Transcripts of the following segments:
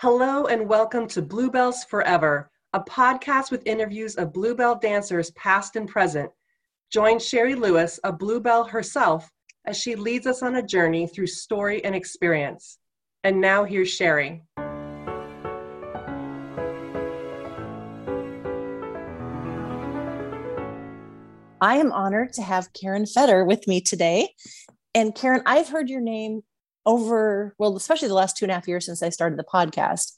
Hello and welcome to Bluebells Forever, a podcast with interviews of Bluebell dancers past and present. Join Sherry Lewis, a Bluebell herself, as she leads us on a journey through story and experience. And now here's Sherry. I am honored to have Karen Feder with me today. And Karen, I've heard your name over, well, especially the last two and a half years since I started the podcast.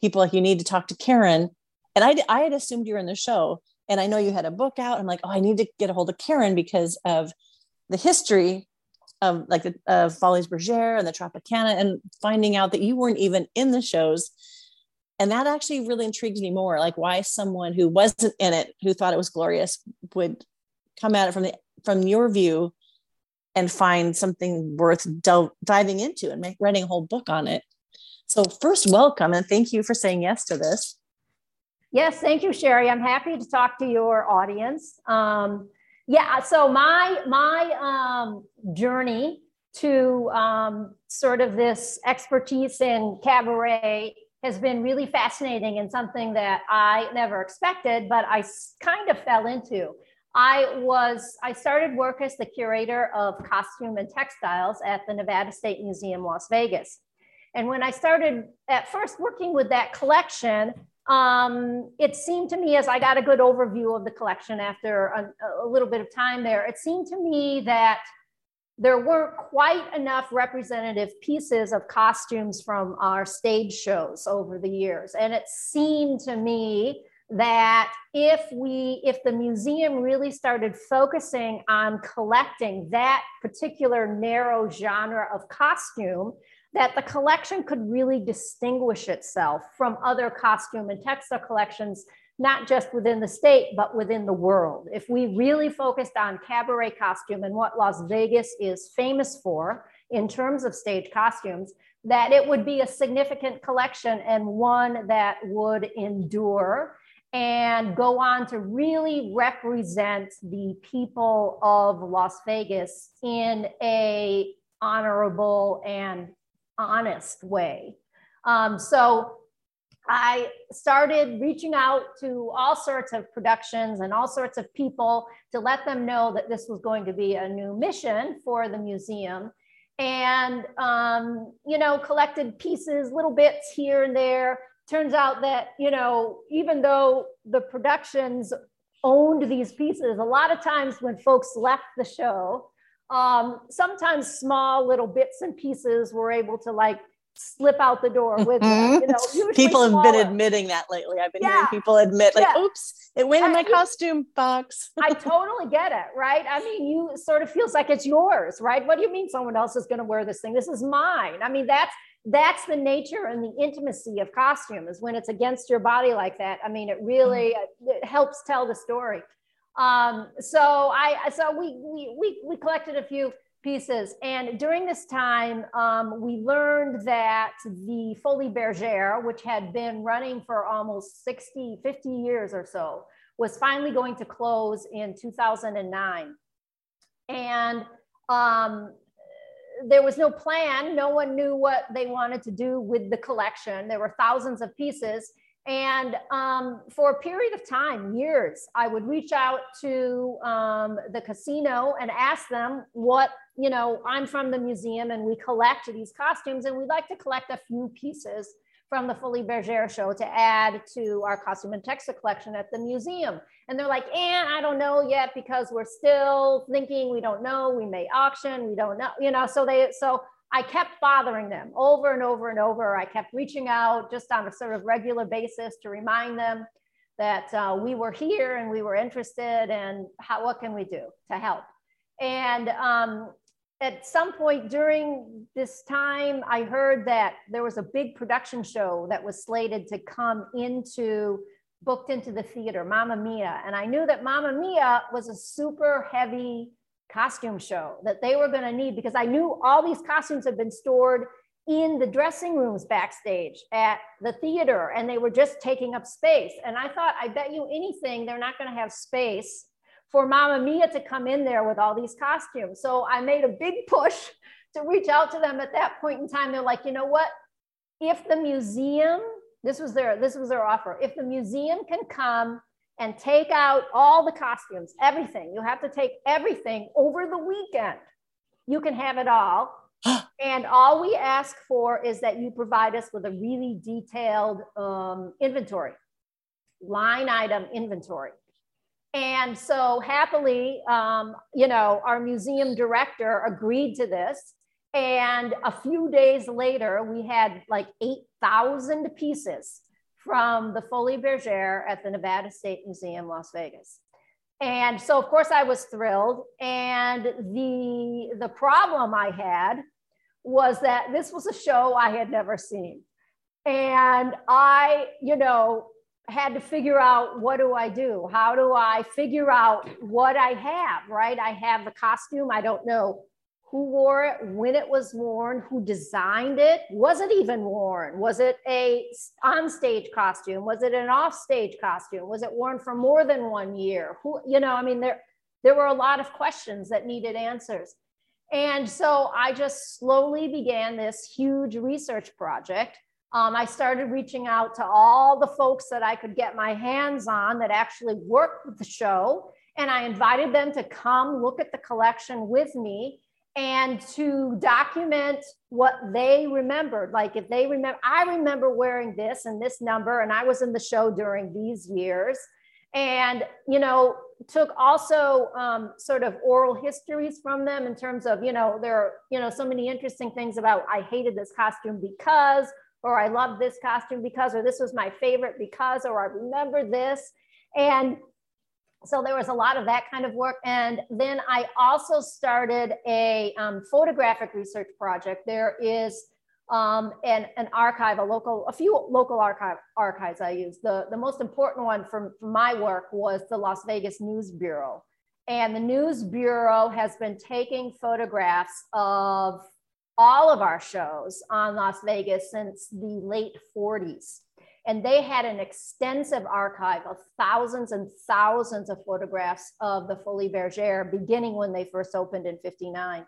People like, you need to talk to Karen. And I, I had assumed you were in the show. And I know you had a book out. I'm like, oh, I need to get a hold of Karen because of the history of like the of Folies Bergère and the Tropicana and finding out that you weren't even in the shows. And that actually really intrigued me more, like why someone who wasn't in it, who thought it was glorious, would come at it from the from your view and find something worth del- diving into and make, writing a whole book on it. So first, welcome and thank you for saying yes to this. Yes, thank you, Sherry. I'm happy to talk to your audience. Um, yeah, so my my um, journey to um, sort of this expertise in cabaret has been really fascinating and something that I never expected, but I kind of fell into. I was, I started work as the curator of costume and textiles at the Nevada State Museum, Las Vegas. And when I started at first working with that collection, um, it seemed to me as I got a good overview of the collection after a, a little bit of time there, it seemed to me that there weren't quite enough representative pieces of costumes from our stage shows over the years. And it seemed to me that if we if the museum really started focusing on collecting that particular narrow genre of costume that the collection could really distinguish itself from other costume and textile collections not just within the state but within the world. If we really focused on cabaret costume and what las vegas is famous for in terms of stage costumes that it would be a significant collection and one that would endure and go on to really represent the people of Las Vegas in a honorable and honest way. Um, so I started reaching out to all sorts of productions and all sorts of people to let them know that this was going to be a new mission for the museum. And, um, you know, collected pieces, little bits here and there, turns out that you know even though the productions owned these pieces a lot of times when folks left the show um, sometimes small little bits and pieces were able to like slip out the door with them, you know people have smaller. been admitting that lately. I've been yeah. hearing people admit like yeah. oops it went in my costume box. I totally get it right? I mean you sort of feels like it's yours right? What do you mean someone else is going to wear this thing? This is mine. I mean that's that's the nature and the intimacy of costume is when it's against your body like that. I mean it really mm-hmm. it helps tell the story. Um, so i so we, we we we collected a few pieces and during this time um, we learned that the Folies Bergère which had been running for almost 60 50 years or so was finally going to close in 2009 and um, there was no plan. No one knew what they wanted to do with the collection. There were thousands of pieces. And um, for a period of time, years, I would reach out to um, the casino and ask them what, you know, I'm from the museum and we collect these costumes and we'd like to collect a few pieces from the Folies Bergère show to add to our costume and textile collection at the museum. And they're like, and I don't know yet because we're still thinking we don't know. We may auction, we don't know, you know. So they so I kept bothering them over and over and over. I kept reaching out just on a sort of regular basis to remind them that uh, we were here and we were interested and how what can we do to help. And um, at some point during this time, I heard that there was a big production show that was slated to come into, booked into the theater, Mamma Mia. And I knew that Mamma Mia was a super heavy costume show that they were going to need because I knew all these costumes had been stored in the dressing rooms backstage at the theater and they were just taking up space. And I thought, I bet you anything, they're not going to have space for Mamma Mia to come in there with all these costumes. So I made a big push to reach out to them at that point in time. They're like, you know what? if the museum, this was their this was their offer. If the museum can come and take out all the costumes, everything, you have to take everything over the weekend. You can have it all. and all we ask for is that you provide us with a really detailed um, inventory, line item inventory. And so happily, um, you know, our museum director agreed to this. And a few days later, we had like 8,000 pieces from the Folies Bergère at the Nevada State Museum, Las Vegas. And so, of course, I was thrilled. And the, the problem I had was that this was a show I had never seen. And I, you know, had to figure out what do I do? How do I figure out what I have, right? I have the costume. I don't know who wore it, when it was worn, who designed it. Was it even worn? Was it a on-stage costume? Was it an off-stage costume? Was it worn for more than one year? Who, you know, I mean, there, there were a lot of questions that needed answers. And so I just slowly began this huge research project um, I started reaching out to all the folks that I could get my hands on that actually worked with the show. And I invited them to come look at the collection with me and to document what they remembered. Like if they remember, I remember wearing this and this number, and I was in the show during these years. And, you know, took also um, sort of oral histories from them in terms of, you know, there are, you know, so many interesting things about I hated this costume because, or I love this costume because, or this was my favorite because, or I remember this. And so there was a lot of that kind of work. And then I also started a um, photographic research project. There is um, an, an archive, a local, a few local archive archives I use. The, the most important one from my work was the Las Vegas News Bureau. And the News Bureau has been taking photographs of all of our shows on Las Vegas since the late 40s. And they had an extensive archive of thousands and thousands of photographs of the Folies Bergère beginning when they first opened in 59.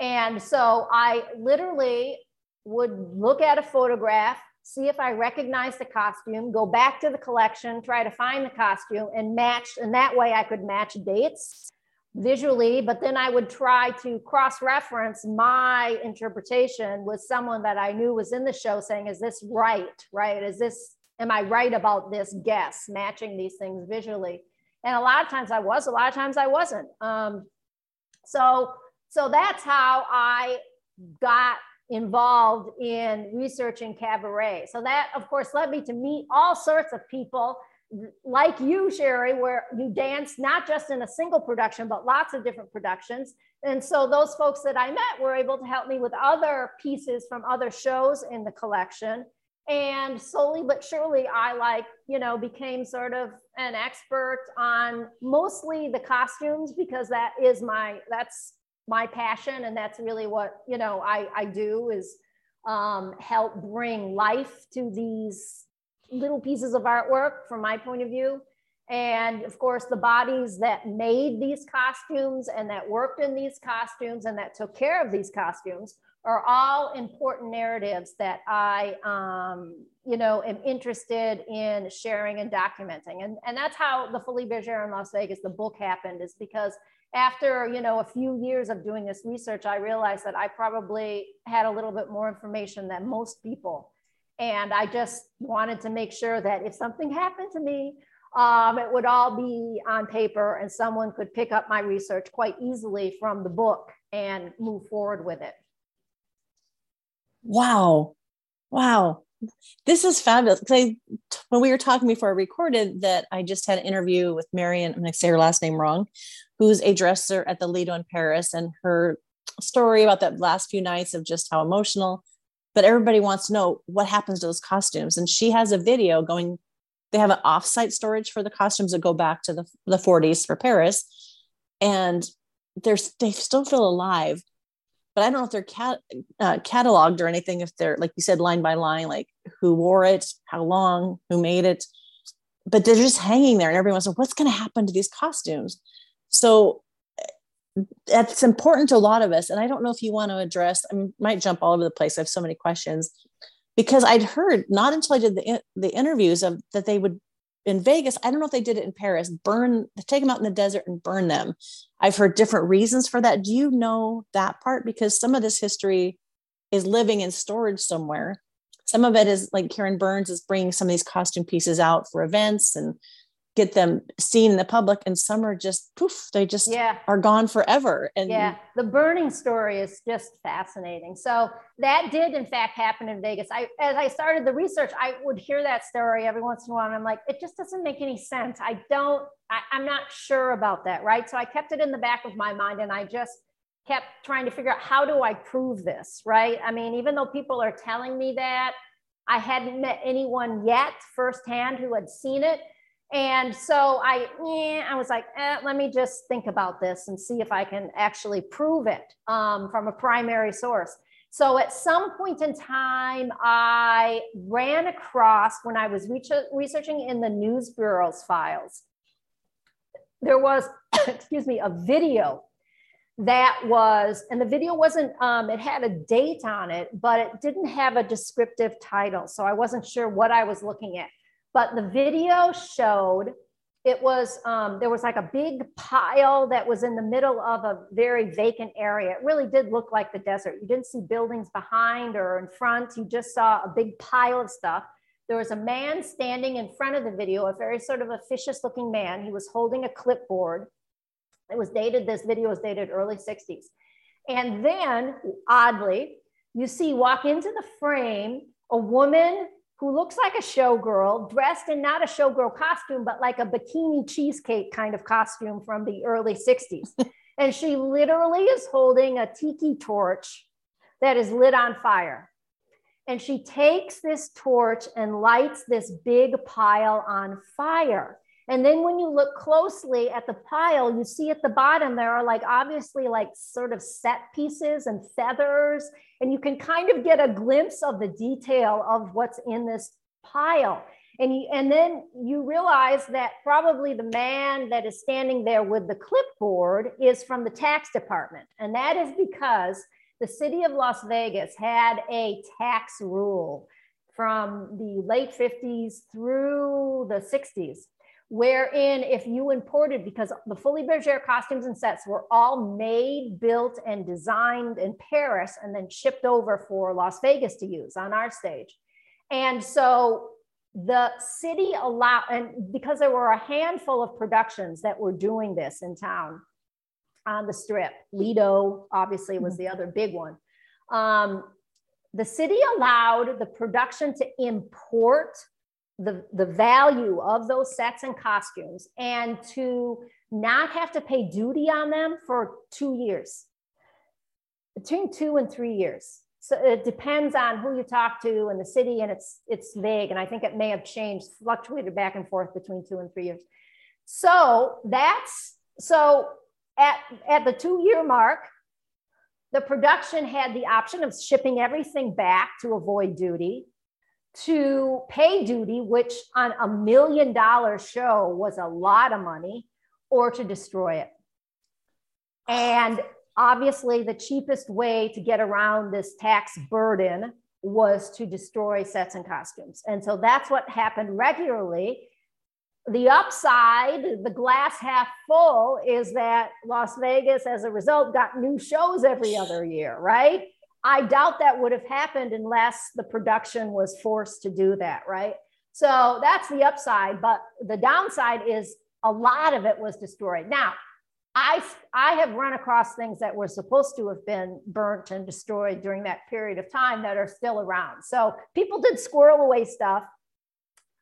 And so I literally would look at a photograph, see if I recognized the costume, go back to the collection, try to find the costume and match. And that way I could match dates visually, but then I would try to cross reference my interpretation with someone that I knew was in the show saying, is this right? Right? Is this, am I right about this guess, matching these things visually? And a lot of times I was, a lot of times I wasn't. Um, so, so that's how I got involved in researching cabaret. So that, of course, led me to meet all sorts of people like you, Sherry, where you dance not just in a single production, but lots of different productions. And so those folks that I met were able to help me with other pieces from other shows in the collection. And slowly but surely, I like, you know, became sort of an expert on mostly the costumes because that is my, that's my passion. And that's really what, you know, I, I do is um, help bring life to these little pieces of artwork from my point of view. And of course, the bodies that made these costumes and that worked in these costumes and that took care of these costumes are all important narratives that I, um, you know, am interested in sharing and documenting. And, and that's how the Folies Bergère in Las Vegas, the book happened is because after, you know, a few years of doing this research, I realized that I probably had a little bit more information than most people and I just wanted to make sure that if something happened to me, um, it would all be on paper and someone could pick up my research quite easily from the book and move forward with it. Wow. Wow. This is fabulous. Because when we were talking before I recorded that I just had an interview with Marion, I'm going to say her last name wrong, who's a dresser at the Lido in Paris, and her story about that last few nights of just how emotional but everybody wants to know what happens to those costumes. And she has a video going, they have an offsite storage for the costumes that go back to the, the 40s for Paris. And there's, they still feel alive, but I don't know if they're cat, uh, cataloged or anything. If they're, like you said, line by line, like who wore it, how long, who made it, but they're just hanging there and everyone's like, what's going to happen to these costumes? So that's important to a lot of us. And I don't know if you want to address, I might jump all over the place. I have so many questions, because I'd heard not until I did the the interviews of that they would in Vegas. I don't know if they did it in Paris. Burn, take them out in the desert and burn them. I've heard different reasons for that. Do you know that part? Because some of this history is living in storage somewhere. Some of it is like Karen Burns is bringing some of these costume pieces out for events and get them seen in the public and some are just poof they just yeah. are gone forever. And yeah the burning story is just fascinating. So that did in fact happen in vegas. I as i started the research i would hear that story every once in a while and i'm like it just doesn't make any sense. I don't I, i'm not sure about that right? So i kept it in the back of my mind and i just kept trying to figure out how do i prove this? Right? I mean even though people are telling me that i hadn't met anyone yet firsthand who had seen it and so I, eh, I was like, eh, let me just think about this and see if I can actually prove it um, from a primary source. So at some point in time, I ran across when I was researching in the News Bureau's files, there was, excuse me, a video that was, and the video wasn't, um, it had a date on it, but it didn't have a descriptive title. So I wasn't sure what I was looking at. But the video showed it was um, there was like a big pile that was in the middle of a very vacant area. It really did look like the desert. You didn't see buildings behind or in front. You just saw a big pile of stuff. There was a man standing in front of the video, a very sort of officious looking man. He was holding a clipboard. It was dated, this video was dated early 60s. And then, oddly, you see walk into the frame a woman who looks like a showgirl, dressed in not a showgirl costume, but like a bikini cheesecake kind of costume from the early 60s. and she literally is holding a tiki torch that is lit on fire. And she takes this torch and lights this big pile on fire. And then when you look closely at the pile, you see at the bottom there are like obviously like sort of set pieces and feathers. And you can kind of get a glimpse of the detail of what's in this pile. And, you, and then you realize that probably the man that is standing there with the clipboard is from the tax department. And that is because the city of Las Vegas had a tax rule from the late 50s through the 60s wherein if you imported, because the Folies Bergère costumes and sets were all made, built, and designed in Paris and then shipped over for Las Vegas to use on our stage. And so the city allowed, and because there were a handful of productions that were doing this in town on the strip, Lido obviously was the other big one. Um, the city allowed the production to import the, the value of those sets and costumes and to not have to pay duty on them for two years, between two and three years. So it depends on who you talk to in the city and it's, it's vague. And I think it may have changed, fluctuated back and forth between two and three years. So that's, so at, at the two year mark, the production had the option of shipping everything back to avoid duty to pay duty, which on a million dollar show was a lot of money, or to destroy it. And obviously, the cheapest way to get around this tax burden was to destroy sets and costumes. And so that's what happened regularly. The upside, the glass half full, is that Las Vegas, as a result, got new shows every other year, right? I doubt that would have happened unless the production was forced to do that, right? So that's the upside, but the downside is a lot of it was destroyed. Now, I, I have run across things that were supposed to have been burnt and destroyed during that period of time that are still around. So people did squirrel away stuff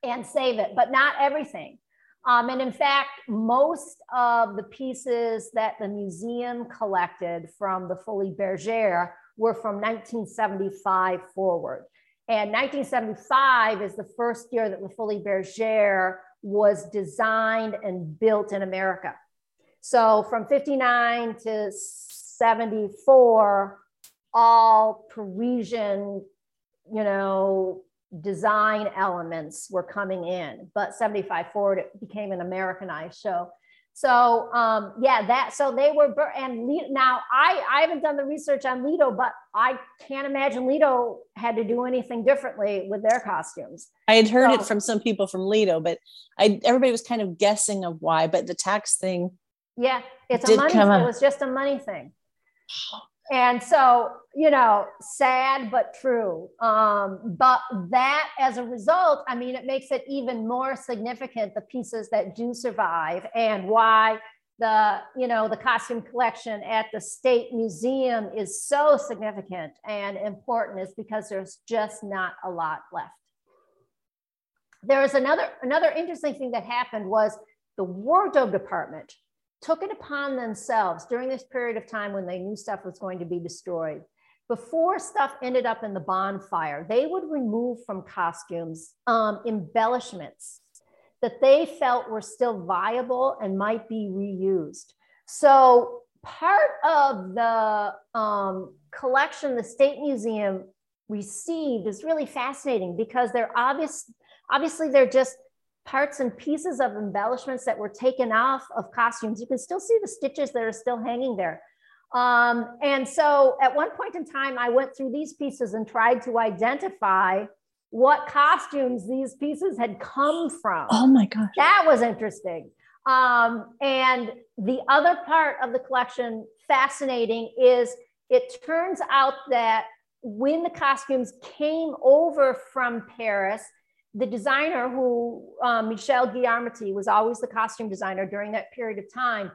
and save it, but not everything. Um, and in fact, most of the pieces that the museum collected from the Folies Bergère were from 1975 forward. And 1975 is the first year that the Folies Bergère was designed and built in America. So from 59 to 74, all Parisian, you know, design elements were coming in. But 75 forward, it became an Americanized show. So um, yeah, that so they were and now I I haven't done the research on Lido, but I can't imagine Lido had to do anything differently with their costumes. I had heard so, it from some people from Lido, but I everybody was kind of guessing of why. But the tax thing, yeah, it's a money. It was just a money thing. And so, you know, sad but true. Um, but that as a result, I mean, it makes it even more significant the pieces that do survive and why the you know the costume collection at the state museum is so significant and important is because there's just not a lot left there is another another interesting thing that happened was the wardrobe department took it upon themselves during this period of time when they knew stuff was going to be destroyed. Before stuff ended up in the bonfire, they would remove from costumes um, embellishments that they felt were still viable and might be reused. So, part of the um, collection the State Museum received is really fascinating because they're obvious, obviously, they're just parts and pieces of embellishments that were taken off of costumes. You can still see the stitches that are still hanging there. Um, and so at one point in time, I went through these pieces and tried to identify what costumes these pieces had come from. Oh my gosh. That was interesting. Um, and the other part of the collection, fascinating, is it turns out that when the costumes came over from Paris, the designer who um, Michel Gyarmathy was always the costume designer during that period of time.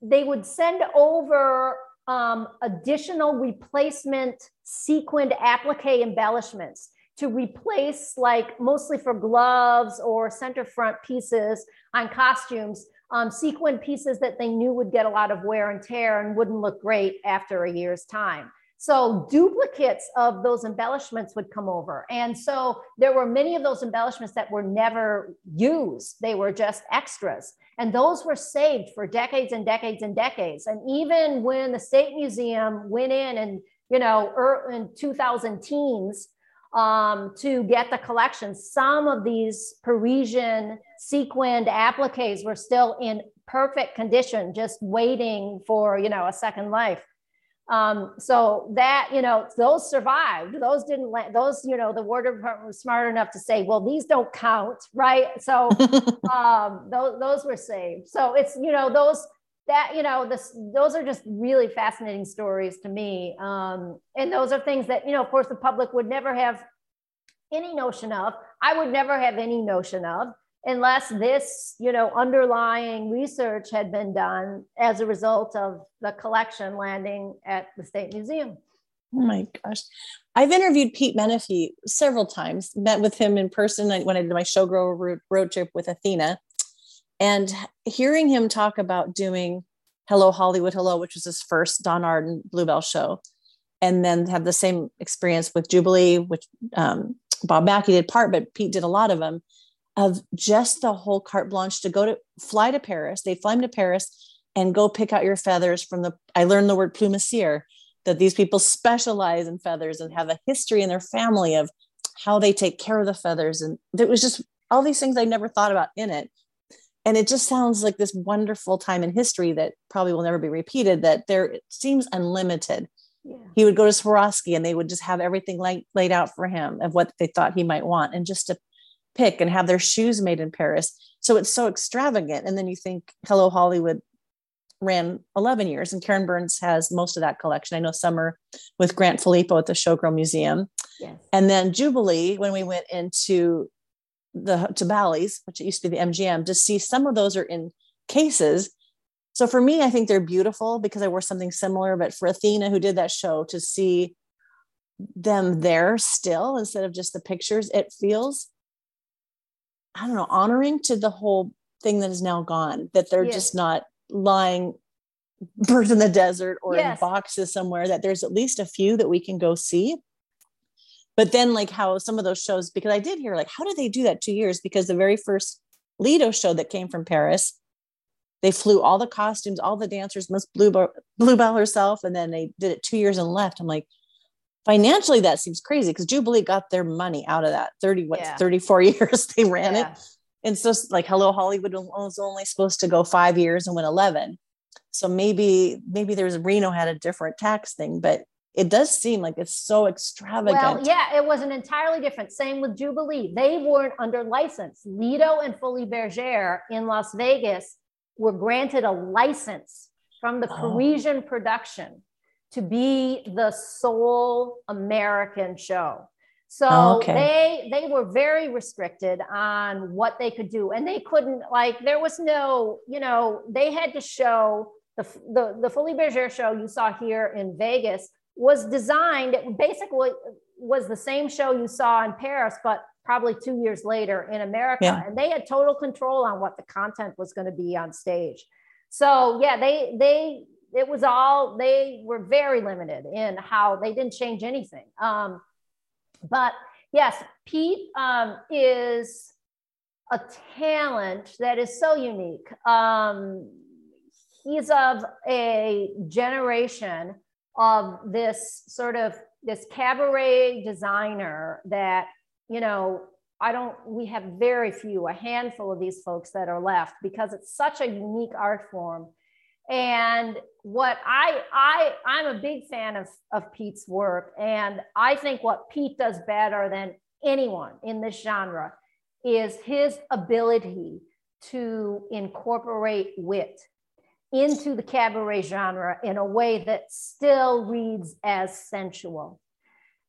They would send over um, additional replacement sequined applique embellishments to replace like mostly for gloves or center front pieces on costumes um, sequined pieces that they knew would get a lot of wear and tear and wouldn't look great after a year's time so duplicates of those embellishments would come over. And so there were many of those embellishments that were never used. They were just extras. And those were saved for decades and decades and decades. And even when the State Museum went in and, you know, er, in 2000 teens um, to get the collection, some of these Parisian sequined appliques were still in perfect condition, just waiting for, you know, a second life. Um, so that, you know, those survived. Those didn't let those, you know, the wardrobe department was smart enough to say, well, these don't count, right? So um, those, those were saved. So it's, you know, those that, you know, this, those are just really fascinating stories to me. Um, and those are things that, you know, of course, the public would never have any notion of. I would never have any notion of unless this you know underlying research had been done as a result of the collection landing at the state museum. Oh my gosh. I've interviewed pete menefee several times met with him in person. When i did my showgirl road trip with athena and hearing him talk about doing hello hollywood hello which was his first donn arden bluebell show and then have the same experience with jubilee which um, bob mackie did part but pete did a lot of them of just the whole carte blanche to go to fly to Paris. They fly them to Paris and go pick out your feathers from the. I learned the word plumassier, that these people specialize in feathers and have a history in their family of how they take care of the feathers. And it was just all these things I never thought about in it. And it just sounds like this wonderful time in history that probably will never be repeated, that there it seems unlimited. Yeah. He would go to Swarovski and they would just have everything like laid out for him of what they thought he might want. And just to pick and have their shoes made in Paris. So it's so extravagant. And then you think Hello Hollywood ran 11 years and Karen Burns has most of that collection. I know Summer with Grant Philipo at the Showgirl Museum. Yes. And then Jubilee, when we went into the to Bally's, which used to be the MGM, to see some of those are in cases. So for me, I think they're beautiful because I wore something similar. But for Athena, who did that show, to see them there still instead of just the pictures, it feels I don't know, honoring to the whole thing that is now gone, that they're yes. just not lying birds in the desert or yes. in boxes somewhere, that there's at least a few that we can go see. But then, like how some of those shows, because I did hear, like, how did they do that two years? Because the very first Lido show that came from Paris, they flew all the costumes, all the dancers, Miss Bluebell, Bluebell herself, and then they did it two years and left. I'm like, financially that seems crazy because jubilee got their money out of that 30 what yeah. 34 years they ran yeah. it And so like Hello Hollywood was only supposed to go five years and win 11. So maybe, maybe there's Reno had a different tax thing, but it does seem like it's so extravagant. Well, yeah, it was an entirely different. Same with Jubilee. They weren't under license. Lido and Folies Bergère in Las Vegas were granted a license from the oh. Parisian production to be the sole American show. So oh, okay. they they were very restricted on what they could do, and they couldn't like there was no you know they had to show the the the Folies Bergère show you saw here in Vegas was designed basically was the same show you saw in Paris, but probably two years later in America, yeah. and they had total control on what the content was going to be on stage. So yeah, they they it was all they were very limited in how they didn't change anything. Um, but yes, Pete um, is a talent that is so unique. Um, he's of a generation of this sort of this cabaret designer that you know i don't we have very few a handful of these folks that are left because it's such a unique art form and what i i i'm a big fan of of pete's work and i think what pete does better than anyone in this genre is his ability to incorporate wit into the cabaret genre in a way that still reads as sensual.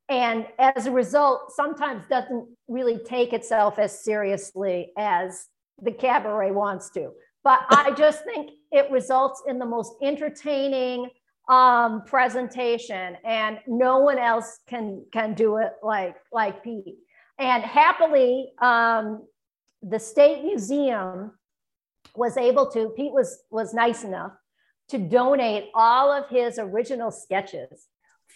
And as a result, sometimes doesn't really take itself as seriously as the cabaret wants to. But I just think it results in the most entertaining um, presentation, and no one else can can do it like like Pete. And happily, um, the State Museum was able to, Pete was, was nice enough to donate all of his original sketches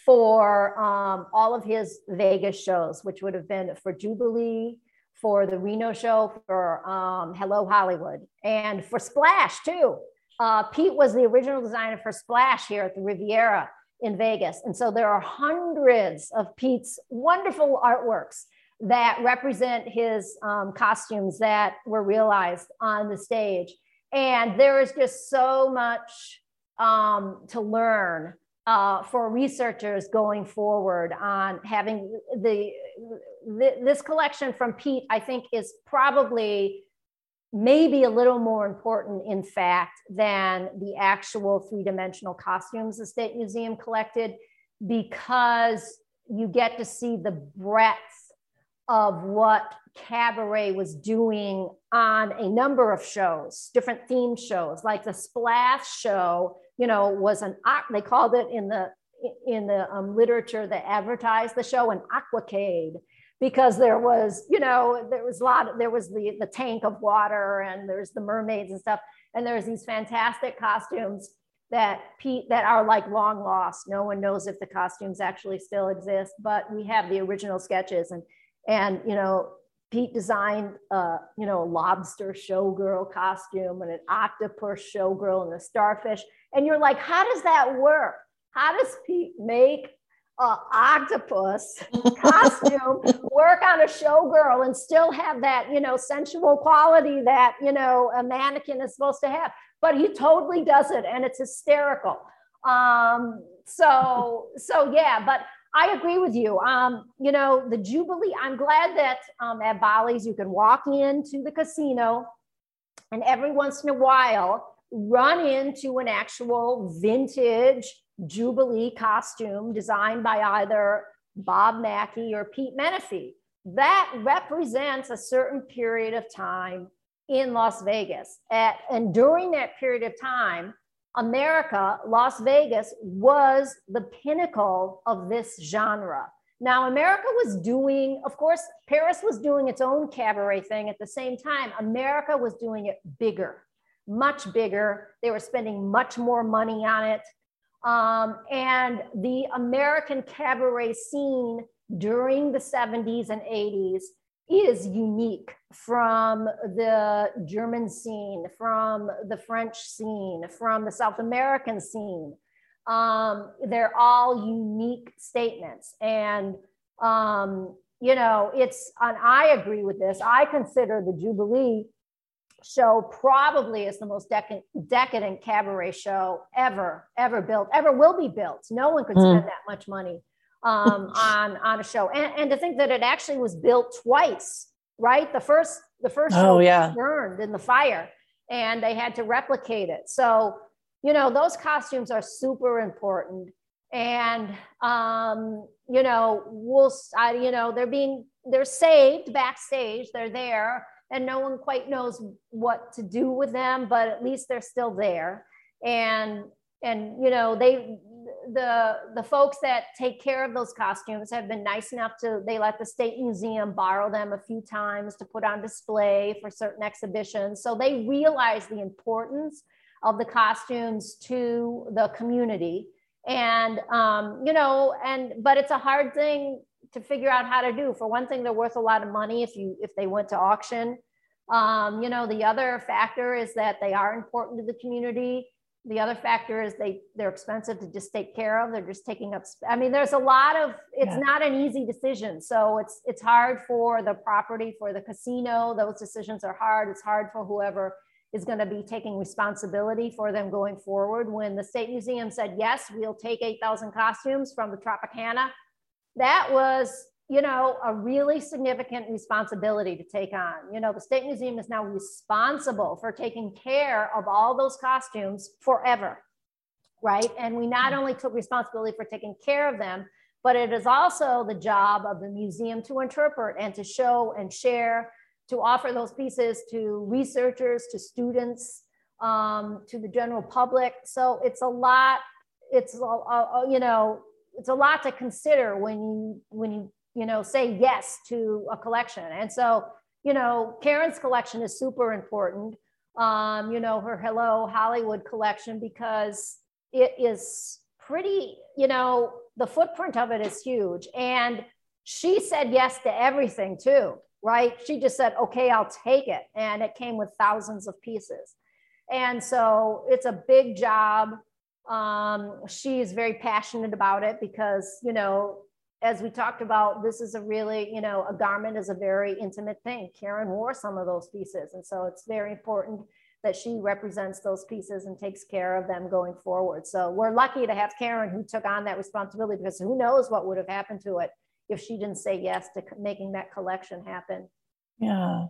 for um, all of his Vegas shows, which would have been for Jubilee, for the Reno show, for um, Hello Hollywood, and for Splash too. Uh, Pete was the original designer for Splash here at the Riviera in Vegas. And so there are hundreds of Pete's wonderful artworks that represent his um, costumes that were realized on the stage. And there is just so much um, to learn uh, for researchers going forward on having the, the, this collection from Pete, I think is probably maybe a little more important in fact than the actual three-dimensional costumes the State Museum collected because you get to see the breadth of what Cabaret was doing on a number of shows, different theme shows, like the Splash show, you know, was an, they called it in the, in the um, literature that advertised the show an aquacade because there was, you know, there was a lot, of, there was the, the tank of water and there's the mermaids and stuff. And there's these fantastic costumes that Pete that are like long lost. No one knows if the costumes actually still exist, but we have the original sketches and and, you know, Pete designed, uh, you know, a lobster showgirl costume and an octopus showgirl and a starfish. And you're like, how does that work? How does Pete make an octopus costume work on a showgirl and still have that, you know, sensual quality that, you know, a mannequin is supposed to have? But he totally does it and it's hysterical. Um, so, so yeah, but I agree with you. Um, you know, the Jubilee, I'm glad that um, at Bally's you can walk into the casino and every once in a while run into an actual vintage Jubilee costume designed by either Bob Mackie or Pete Menefee. That represents a certain period of time in Las Vegas. At, and during that period of time, America, Las Vegas was the pinnacle of this genre. Now, America was doing, of course, Paris was doing its own cabaret thing at the same time. America was doing it bigger, much bigger. They were spending much more money on it. Um, and the American cabaret scene during the 70s and 80s is unique from the German scene, from the French scene, from the South American scene. Um, they're all unique statements. And um, you know, it's, and I agree with this. I consider the Jubilee show probably is the most decadent, decadent cabaret show ever, ever built, ever will be built. No one could hmm. spend mm. that much money um, on on a show, and, and to think that it actually was built twice, right? The first the first oh, yeah. burned in the fire, and they had to replicate it. So you know those costumes are super important, and um, you know we'll I, you know they're being they're saved backstage. They're there and no one quite knows what to do with them but at least they're still there. And and you know they the the folks that take care of those costumes have been nice enough to they let the state museum borrow them a few times to put on display for certain exhibitions. So they realize the importance of the costumes to the community. And um, you know and but it's a hard thing to figure out how to do. For one thing, they're worth a lot of money if you if they went to auction. Um, you know, the other factor is that they are important to the community. The other factor is they they're expensive to just take care of. They're just taking up. I mean, there's a lot of. It's yeah. not an easy decision. So it's it's hard for the property for the casino. Those decisions are hard. It's hard for whoever is going to be taking responsibility for them going forward. When the State Museum said yes, we'll take 8,000 costumes from the Tropicana that was you know a really significant responsibility to take on. You know the state museum is now responsible for taking care of all those costumes forever right? And we not only took responsibility for taking care of them but it is also the job of the museum to interpret and to show and share to offer those pieces to researchers to students um, to the general public. So it's a lot it's a, a, you know it's a lot to consider when you when you you know say yes to a collection. And so you know karen's collection is super important. Um, you know her hello hollywood collection because it is pretty you know the footprint of it is huge. And she said yes to everything too right? She just said okay i'll take it. And it came with thousands of pieces. And so it's a big job um, she is very passionate about it because, you know, as we talked about, this is a really, you know, a garment is a very intimate thing. Karen wore some of those pieces. And so it's very important that she represents those pieces and takes care of them going forward. So we're lucky to have Karen who took on that responsibility because who knows what would have happened to it if she didn't say yes to making that collection happen. Yeah.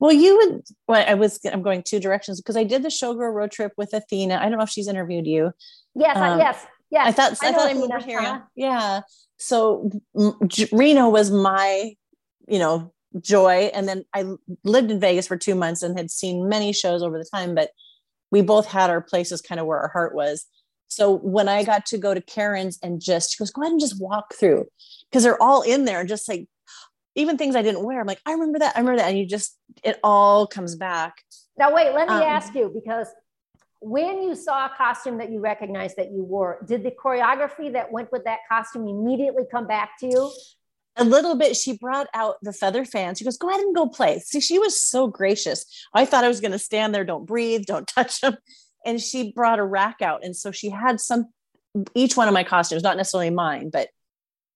Well, you would. Well, I was. I'm going two directions because I did the showgirl road trip with Athena. I don't know if she's interviewed you. Yes. Um, yes. Yes. I thought. I, I thought I remember hearing. Uh-huh. Yeah. So Reno was my, you know, joy, and then I lived in Vegas for two months and had seen many shows over the time, but we both had our places kind of where our heart was. So when I got to go to Karen's and just she goes, go ahead and just walk through because they're all in there, just like even things I didn't wear. I'm like, I remember that. I remember that. And you just, it all comes back. Now, wait, let me um, ask you because when you saw a costume that you recognized that you wore, did the choreography that went with that costume immediately come back to you? A little bit. She brought out the feather fans. She goes, go ahead and go play. See, she was so gracious. I thought I was going to stand there, don't breathe, don't touch them. And she brought a rack out. And so she had some, each one of my costumes, not necessarily mine, but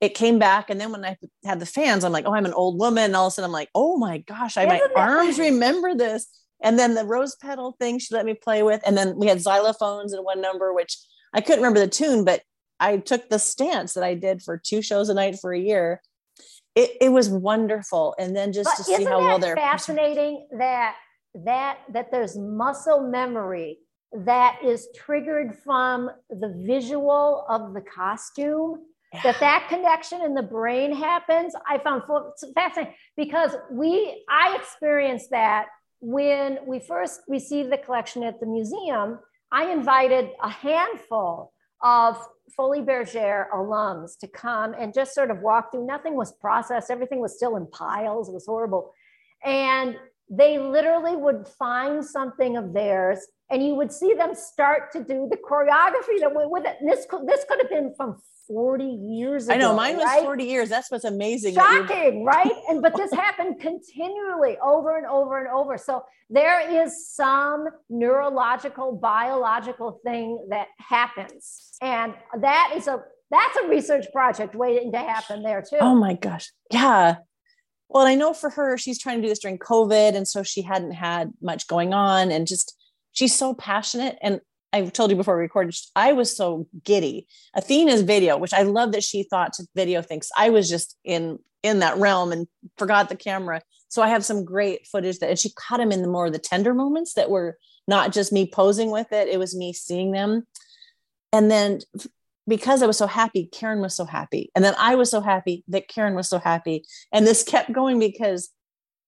it came back. And then when I had the fans, I'm like, oh, I'm an old woman. And all of a sudden I'm like, oh my gosh, I, my arms remember this. And then the rose petal thing she let me play with. And then we had xylophones in one number, which I couldn't remember the tune, but I took the stance that I did for two shows a night for a year. It, it was wonderful. And then just but to see how well they're fascinating that that that there's muscle memory that is triggered from the visual of the costume that that connection in the brain happens i found fascinating because we i experienced that when we first received the collection at the museum i invited a handful of Folies Bergère alums to come and just sort of walk through. Nothing was processed, everything was still in piles, it was horrible. And they literally would find something of theirs and you would see them start to do the choreography that went with it. And this could, this could have been from 40 years ago. I know mine was right? 40 years. That's what's amazing. Shocking, right? And but this happened continually over and over and over. So there is some neurological, biological thing that happens. And that is a that's a research project waiting to happen there too. Oh my gosh. Yeah. Well, I know for her, she's trying to do this during COVID. And so she hadn't had much going on and just, she's so passionate. And I've told you before we recorded, I was so giddy. Athena's video, which I love that she thought to video things. I was just in in that realm and forgot the camera. So I have some great footage that, and she caught him in the more the tender moments that were not just me posing with it; it was me seeing them. And then because I was so happy, Karen was so happy, and then I was so happy that Karen was so happy, and this kept going because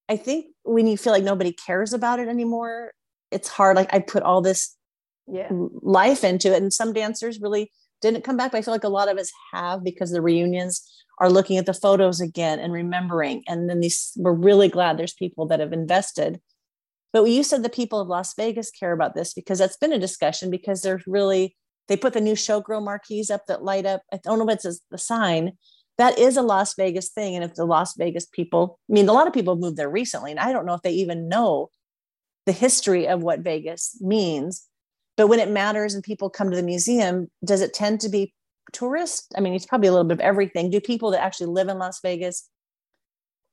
I think when you feel like nobody cares about it anymore, it's hard. Like I put all this yeah. life into it, and some dancers really didn't come back. But I feel like a lot of us have because the reunions are looking at the photos again and remembering. And then these, we're really glad there's people that have invested. But you said the people of Las Vegas care about this because that's been a discussion because there's really, they put the new showgirl marquees up that light up. I don't know if it's the sign. That is a Las Vegas thing. And if the Las Vegas people, I mean, a lot of people have moved there recently, and I don't know if they even know the history of what Vegas means. But when it matters and people come to the museum, does it tend to be tourists? I mean, it's probably a little bit of everything. Do people that actually live in Las Vegas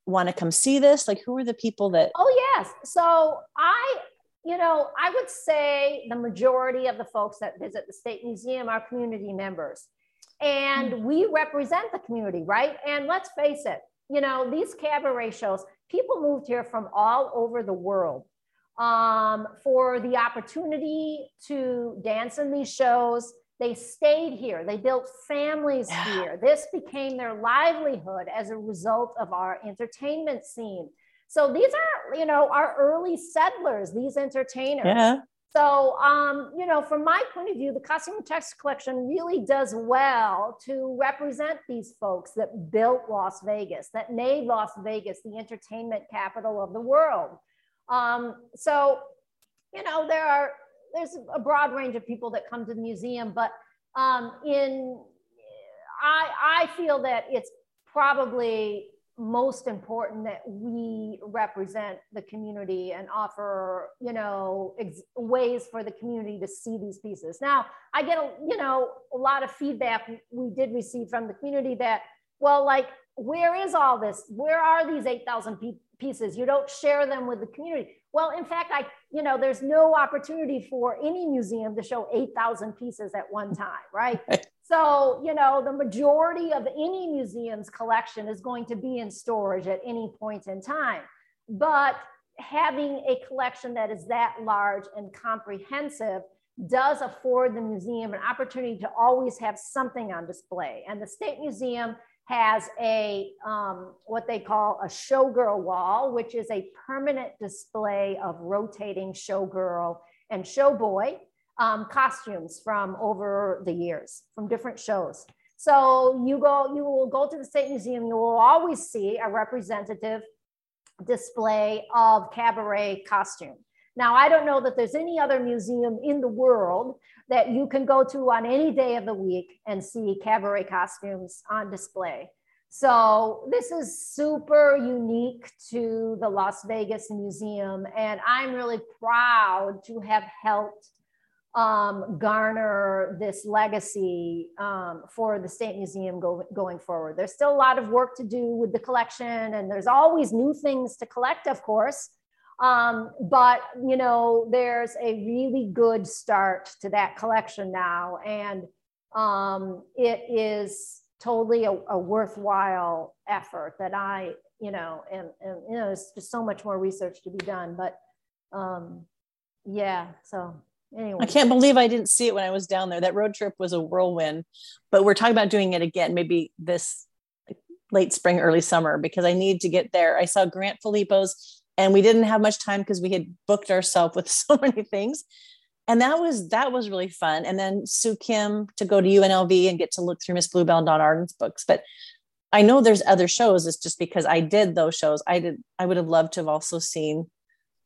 want to come see this? Like, who are the people that? Oh, yes. So I, you know, I would say the majority of the folks that visit the State Museum are community members. And mm. we represent the community, right? And let's face it, you know, these cabaret shows, people moved here from all over the world um, for the opportunity to dance in these shows they stayed here. They built families yeah. here. This became their livelihood as a result of our entertainment scene. So these are, you know, our early settlers, these entertainers. Yeah. So, um, you know, from my point of view, the Costume and Textile Collection really does well to represent these folks that built Las Vegas, that made Las Vegas the entertainment capital of the world. Um, so, you know, there are there's a broad range of people that come to the museum, but um, in I, I feel that it's probably most important that we represent the community and offer you know ways for the community to see these pieces. Now i get a you know a lot of feedback we did receive from the community that well like where is all this? Where are these 8000 pe- pieces you don't share them with the community well, in fact, I, you know, there's no opportunity for any museum to show 8,000 pieces at one time, right? so, you know, the majority of any museum's collection is going to be in storage at any point in time. But having a collection that is that large and comprehensive does afford the museum an opportunity to always have something on display. And the State Museum has a um, what they call a showgirl wall, which is a permanent display of rotating showgirl and showboy um, costumes from over the years from different shows. So you go, you will go to the State Museum, you will always see a representative display of cabaret costume. Now, I don't know that there's any other museum in the world that you can go to on any day of the week and see cabaret costumes on display. So this is super unique to the Las Vegas Museum. And I'm really proud to have helped um, garner this legacy um, for the State Museum go, going forward. There's still a lot of work to do with the collection, and there's always new things to collect, of course. Um, but you know, there's a really good start to that collection now, and um, it is totally a, a, worthwhile effort that I, you know, and, and you know, there's just so much more research to be done. But um, yeah, so anyway. I can't believe I didn't see it when I was down there. That road trip was a whirlwind, but we're talking about doing it again, maybe this late spring, early summer, because I need to get there. I saw Grant Philipo's and we didn't have much time because we had booked ourselves with so many things. And that was that was really fun. And then sue kim to go to unlv and get to look through miss bluebell Donn Arden's books. But i know there's other shows. It's just because i did those shows. I did i would have loved to have also seen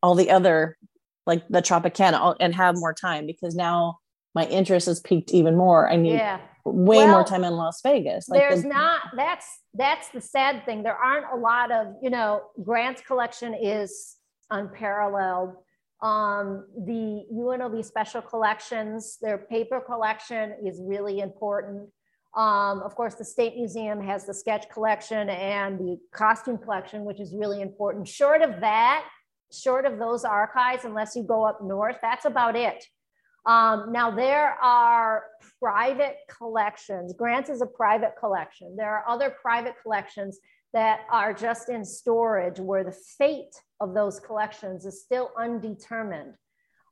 all the other like the tropicana and have more time because now my interest has peaked even more. I need yeah. Way well, more time in las vegas like there's the, not that's that's the sad thing. There aren't a lot of, you know, Grant's collection is unparalleled. Um, the UNLV special collections, their paper collection is really important. Um, of course, the State Museum has the sketch collection and the costume collection, which is really important. Short of that, short of those archives, unless you go up north, that's about it. Um, now, there are private collections. Grants is a private collection. There are other private collections that are just in storage where the fate of those collections is still undetermined.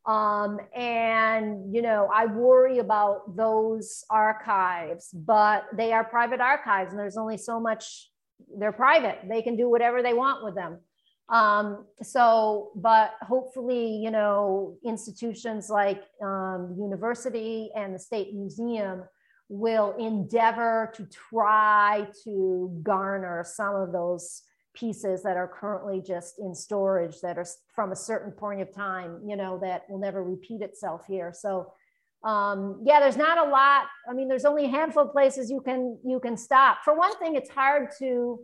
Um, and, you know, I worry about those archives, but they are private archives and there's only so much, they're private. They can do whatever they want with them. Um, so, but hopefully, you know, institutions like um, university and the state museum will endeavor to try to garner some of those pieces that are currently just in storage that are from a certain point of time, you know, that will never repeat itself here. So um, yeah, there's not a lot. I mean, there's only a handful of places you can you can stop. For one thing, it's hard to,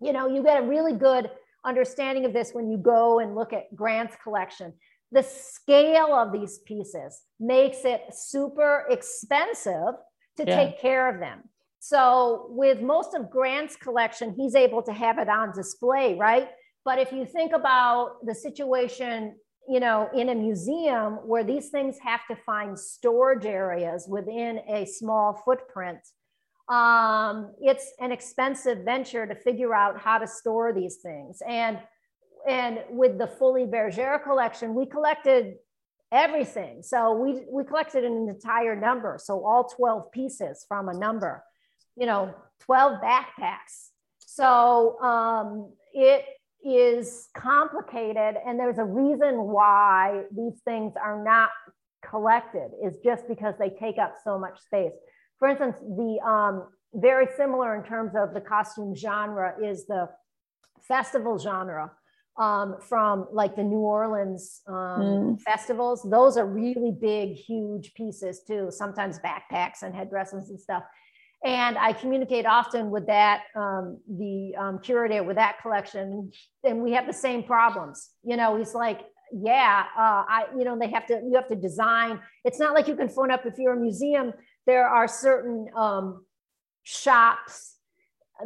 you know, you get a really good understanding of this when you go and look at Grant's collection. The scale of these pieces makes it super expensive to yeah. take care of them. So with most of Grant's collection, he's able to have it on display, right? But if you think about the situation, you know, in a museum where these things have to find storage areas within a small footprint, um, it's an expensive venture to figure out how to store these things. And and with the Folies Bergère collection, we collected everything. So we we collected an entire number, so all 12 pieces from a number you know, 12 backpacks. So um, it is complicated, and there's a reason why these things are not collected, is just because they take up so much space. For instance, the um, very similar in terms of the costume genre is the festival genre. Um, from like the New Orleans um, mm. festivals. Those are really big, huge pieces too, sometimes backpacks and headdresses and stuff. And I communicate often with that, um, the um, curator with that collection, and we have the same problems. You know, he's like, yeah, uh, I, you know, they have to, you have to design. It's not like you can phone up if you're a museum. There are certain um, shops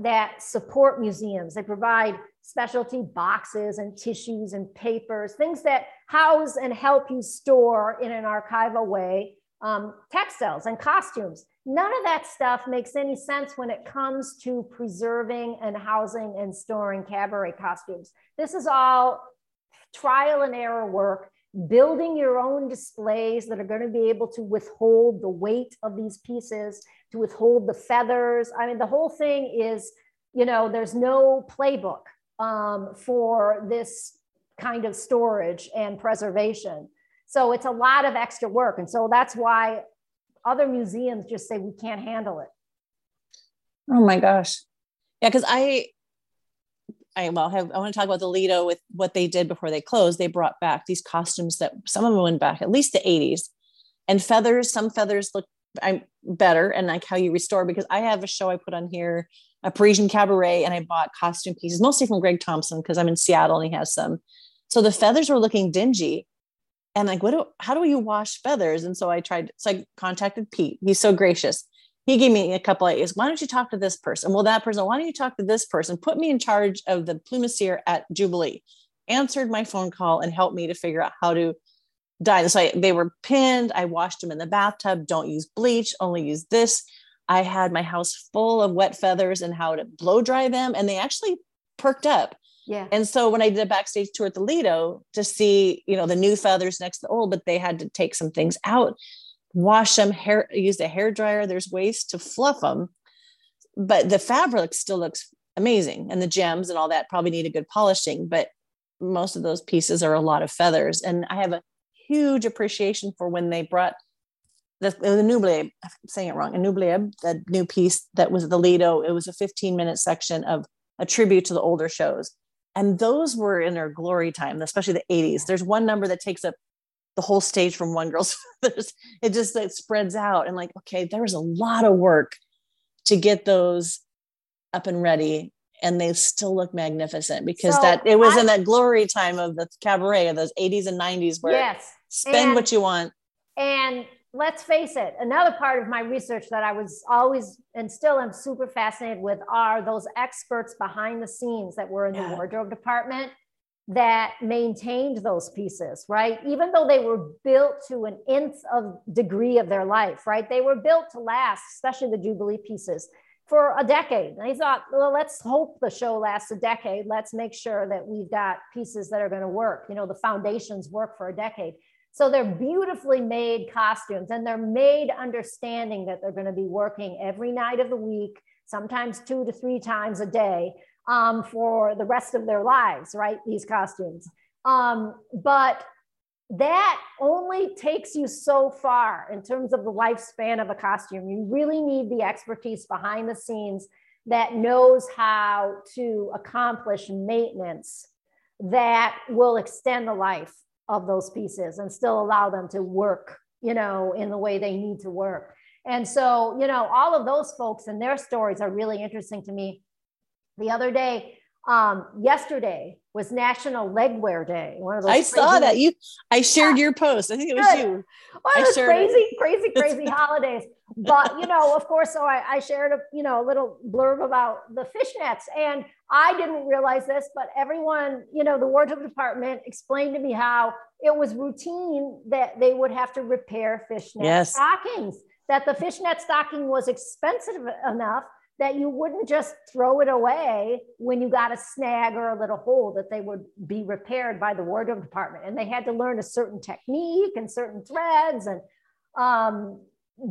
that support museums. They provide specialty boxes and tissues and papers, things that house and help you store in an archival way um, textiles and costumes. None of that stuff makes any sense when it comes to preserving and housing and storing cabaret costumes. This is all trial and error work, building your own displays that are going to be able to withhold the weight of these pieces, to withhold the feathers. I mean, the whole thing is, you know, there's no playbook um, for this kind of storage and preservation. So it's a lot of extra work. And so that's why other museums just say we can't handle it. Oh my gosh. Yeah, because I I well have I want to talk about the Lido with what they did before they closed. They brought back these costumes that some of them went back at least the 80s. And feathers, some feathers look I'm better and like how you restore because I have a show I put on here, a Parisian cabaret, and I bought costume pieces, mostly from Greg Thompson because I'm in Seattle and he has some. So the feathers were looking dingy and like what do how do you wash feathers and so i tried so i contacted pete he's so gracious he gave me a couple of ideas. Why don't you talk to this person? Well that person why don't you talk to this person? Put me in charge of the plumassier at jubilee. Answered my phone call and helped me to figure out how to dye so I, they were pinned. I washed them in the bathtub. Don't use bleach only use this. I had my house full of wet feathers and how to blow dry them and they actually perked up. Yeah. And so when I did a backstage tour at the Lido to see, you know, the new feathers next to the old, but they had to take some things out, wash them, hair, use a hair dryer. There's ways to fluff them, but the fabric still looks amazing. And the gems and all that probably need a good polishing, but most of those pieces are a lot of feathers. And I have a huge appreciation for when they brought the, the Noublieb, I'm saying it wrong, a Noublieb, the new piece that was the Lido. It was a 15 minute section of a tribute to the older shows and those were in their glory time especially the 80s there's one number that takes up the whole stage from one girl's it just it spreads out. And like okay there was a lot of work to get those up and ready and they still look magnificent because so that it was I, in that glory time of the cabaret of those 80s and 90s where yes. spend and, what you want. and let's face it, another part of my research that I was always and still am super fascinated with are those experts behind the scenes that were in the wardrobe department that maintained those pieces, right? Even though they were built to an nth of degree of their life, right? They were built to last, especially the Jubilee pieces, for a decade. And I thought, well, let's hope the show lasts a decade. Let's make sure that we've got pieces that are going to work. You know, the foundations work for a decade. So they're beautifully made costumes and they're made understanding that they're going to be working every night of the week, sometimes two to three times a day um, for the rest of their lives, right? These costumes. Um, but that only takes you so far in terms of the lifespan of a costume. You really need the expertise behind the scenes that knows how to accomplish maintenance that will extend the life of those pieces and still allow them to work, you know, in the way they need to work. And so, you know, all of those folks and their stories are really interesting to me the other day, um, yesterday was National Legwear Day. One of those. I saw that you. I shared yeah. your post. I think it was Good. you. One of those crazy, it. crazy, crazy holidays. But you know, of course, so I, I shared a you know a little blurb about the fishnets, and I didn't realize this, but everyone, you know, the wardrobe department explained to me how it was routine that they would have to repair fishnet yes. stockings. That the fishnet stocking was expensive enough that you wouldn't just throw it away when you got a snag or a little hole, that they would be repaired by the wardrobe department. And they had to learn a certain technique and certain threads. And um,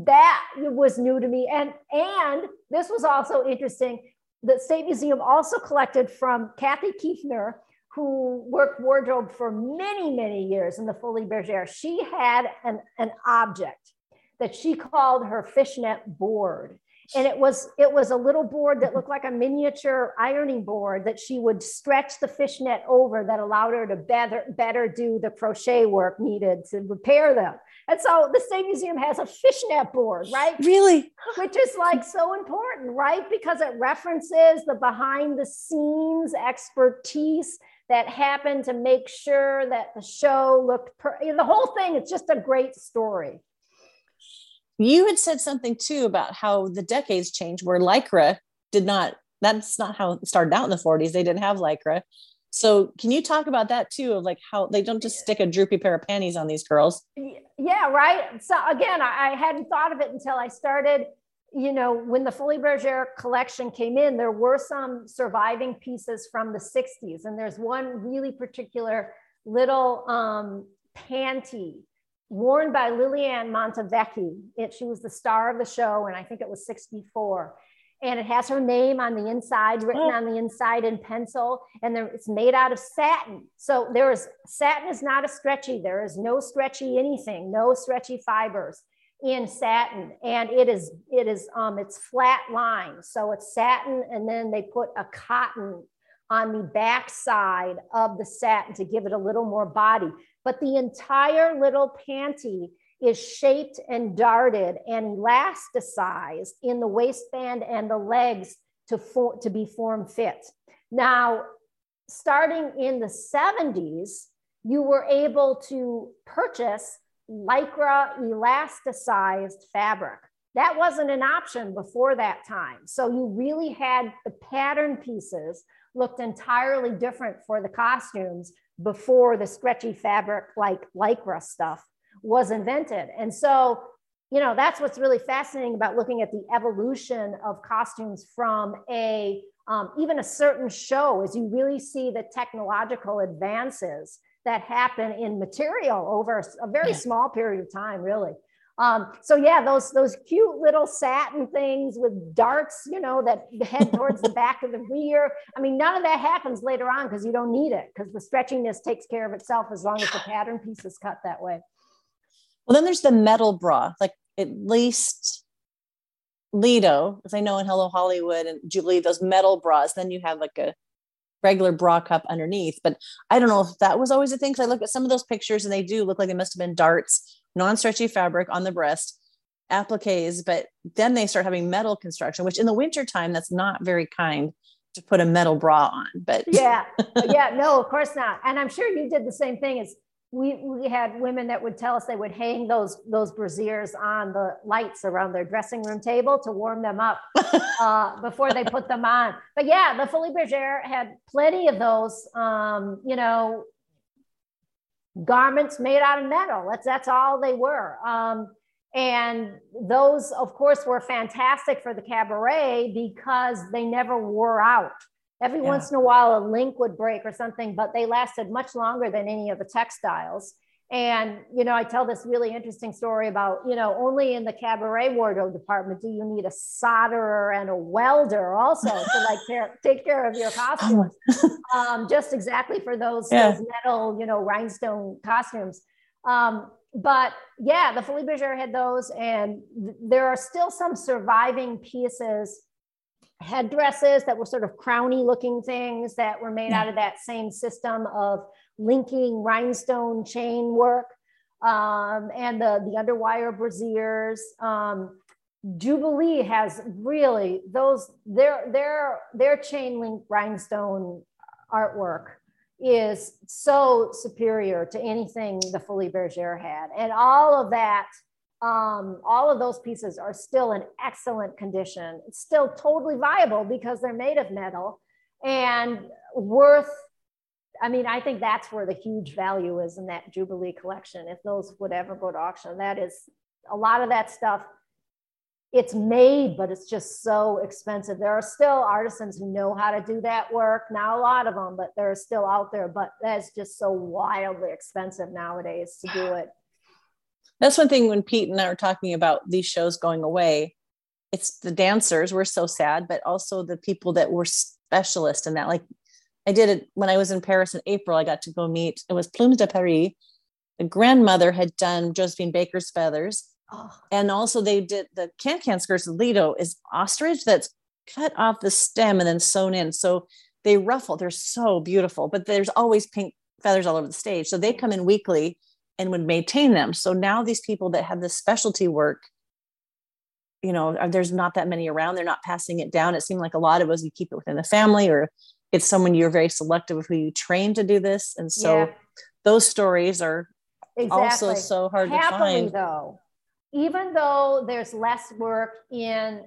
that was new to me. And, and this was also interesting. The State Museum also collected from Kathy Kiefner, who worked wardrobe for many, many years in the Folies Bergère. She had an, an object that she called her fishnet board and it was it was a little board that looked like a miniature ironing board that she would stretch the fishnet over that allowed her to better better do the crochet work needed to repair them. And so the state museum has a fishnet board right? Really? Which is like so important right? Because it references the behind the scenes expertise that happened to make sure that the show looked per- the whole thing it's just a great story you had said something too about how the decades change where lycra did not that's not how it started out in the 40s they didn't have lycra. So can you talk about that too of like how they don't just stick a droopy pair of panties on these girls? Yeah right? So again i hadn't thought of it until i started you know when the Folies Bergère collection came in there were some surviving pieces from the 60s and there's one really particular little um, panty worn by Liliane Montevecchi. It, she was the star of the show, and I think it was 64. And it has her name on the inside, written oh. on the inside in pencil, and there, it's made out of satin. So there is satin is not a stretchy. There is no stretchy anything, no stretchy fibers in satin, and it is it is um it's flat line. So it's satin, and then they put a cotton on the back side of the satin to give it a little more body but the entire little panty is shaped and darted and elasticized in the waistband and the legs to, for, to be form fit. Now, starting in the 70s, you were able to purchase lycra elasticized fabric. That wasn't an option before that time. So you really had the pattern pieces looked entirely different for the costumes before the stretchy fabric like lycra stuff was invented. And so, you know, that's what's really fascinating about looking at the evolution of costumes from a um, even a certain show, as you really see the technological advances that happen in material over a very yeah. small period of time, really. Um, so yeah, those those cute little satin things with darts, you know, that head towards the back of the rear. I mean, none of that happens later on because you don't need it because the stretchiness takes care of itself as long as the pattern piece is cut that way. Well, then there's the metal bra, like at least Lido, as I know in Hello Hollywood and Jubilee, those metal bras. Then you have like a regular bra cup underneath. But I don't know if that was always a thing because I look at some of those pictures and they do look like they must have been darts non-stretchy fabric on the breast appliques but then they start having metal construction which in the wintertime that's not very kind to put a metal bra on but yeah yeah no of course not and i'm sure you did the same thing as we, we had women that would tell us they would hang those those brassieres on the lights around their dressing room table to warm them up uh, before they put them on. But yeah, the Folies Bergère had plenty of those. Um, you know, garments made out of metal. That's that's all they were. Um, and those, of course, were fantastic for the cabaret because they never wore out. Every yeah. once in a while, a link would break or something, but they lasted much longer than any of the textiles. And, you know, I tell this really interesting story about, you know, only in the cabaret wardrobe department do you need a solderer and a welder also to like care, take care of your costumes. um, just exactly for those, yeah. those metal, you know, rhinestone costumes. Um, but yeah, the Folies Bergère had those, and th- there are still some surviving pieces, headdresses that were sort of crowny looking things that were made yeah. out of that same system of linking rhinestone chain work um, and the, the underwire brassieres. Um, Jubilee has really those their their their chain link rhinestone artwork is so superior to anything the Folies Bergère had. And all of that, um, all of those pieces are still in excellent condition. It's still totally viable because they're made of metal and worth. I mean, I think that's where the huge value is in that Jubilee collection. If those would ever go to auction, that is a lot of that stuff it's made, but it's just so expensive. There are still artisans who know how to do that work. Not a lot of them, but they're still out there. But that's just so wildly expensive nowadays to do it. That's one thing when Pete and I were talking about these shows going away. It's the dancers, we're so sad, but also the people that were specialists in that. Like I did it when I was in Paris in April, I got to go meet, it was Plumes de Paris. The grandmother had done Josephine Baker's feathers Oh. And also they did the can can skirts of Lido is ostrich that's cut off the stem and then sewn in. So they ruffle. They're so beautiful, but there's always pink feathers all over the stage. So they come in weekly and would maintain them. So now these people that have this specialty work, you know, uh, there's not that many around. They're not passing it down. It seemed like a lot of us you keep it within the family or it's someone you're very selective of who you train to do this. And so yeah. those stories are exactly. also so hard Happily, to find. Though even though there's less work in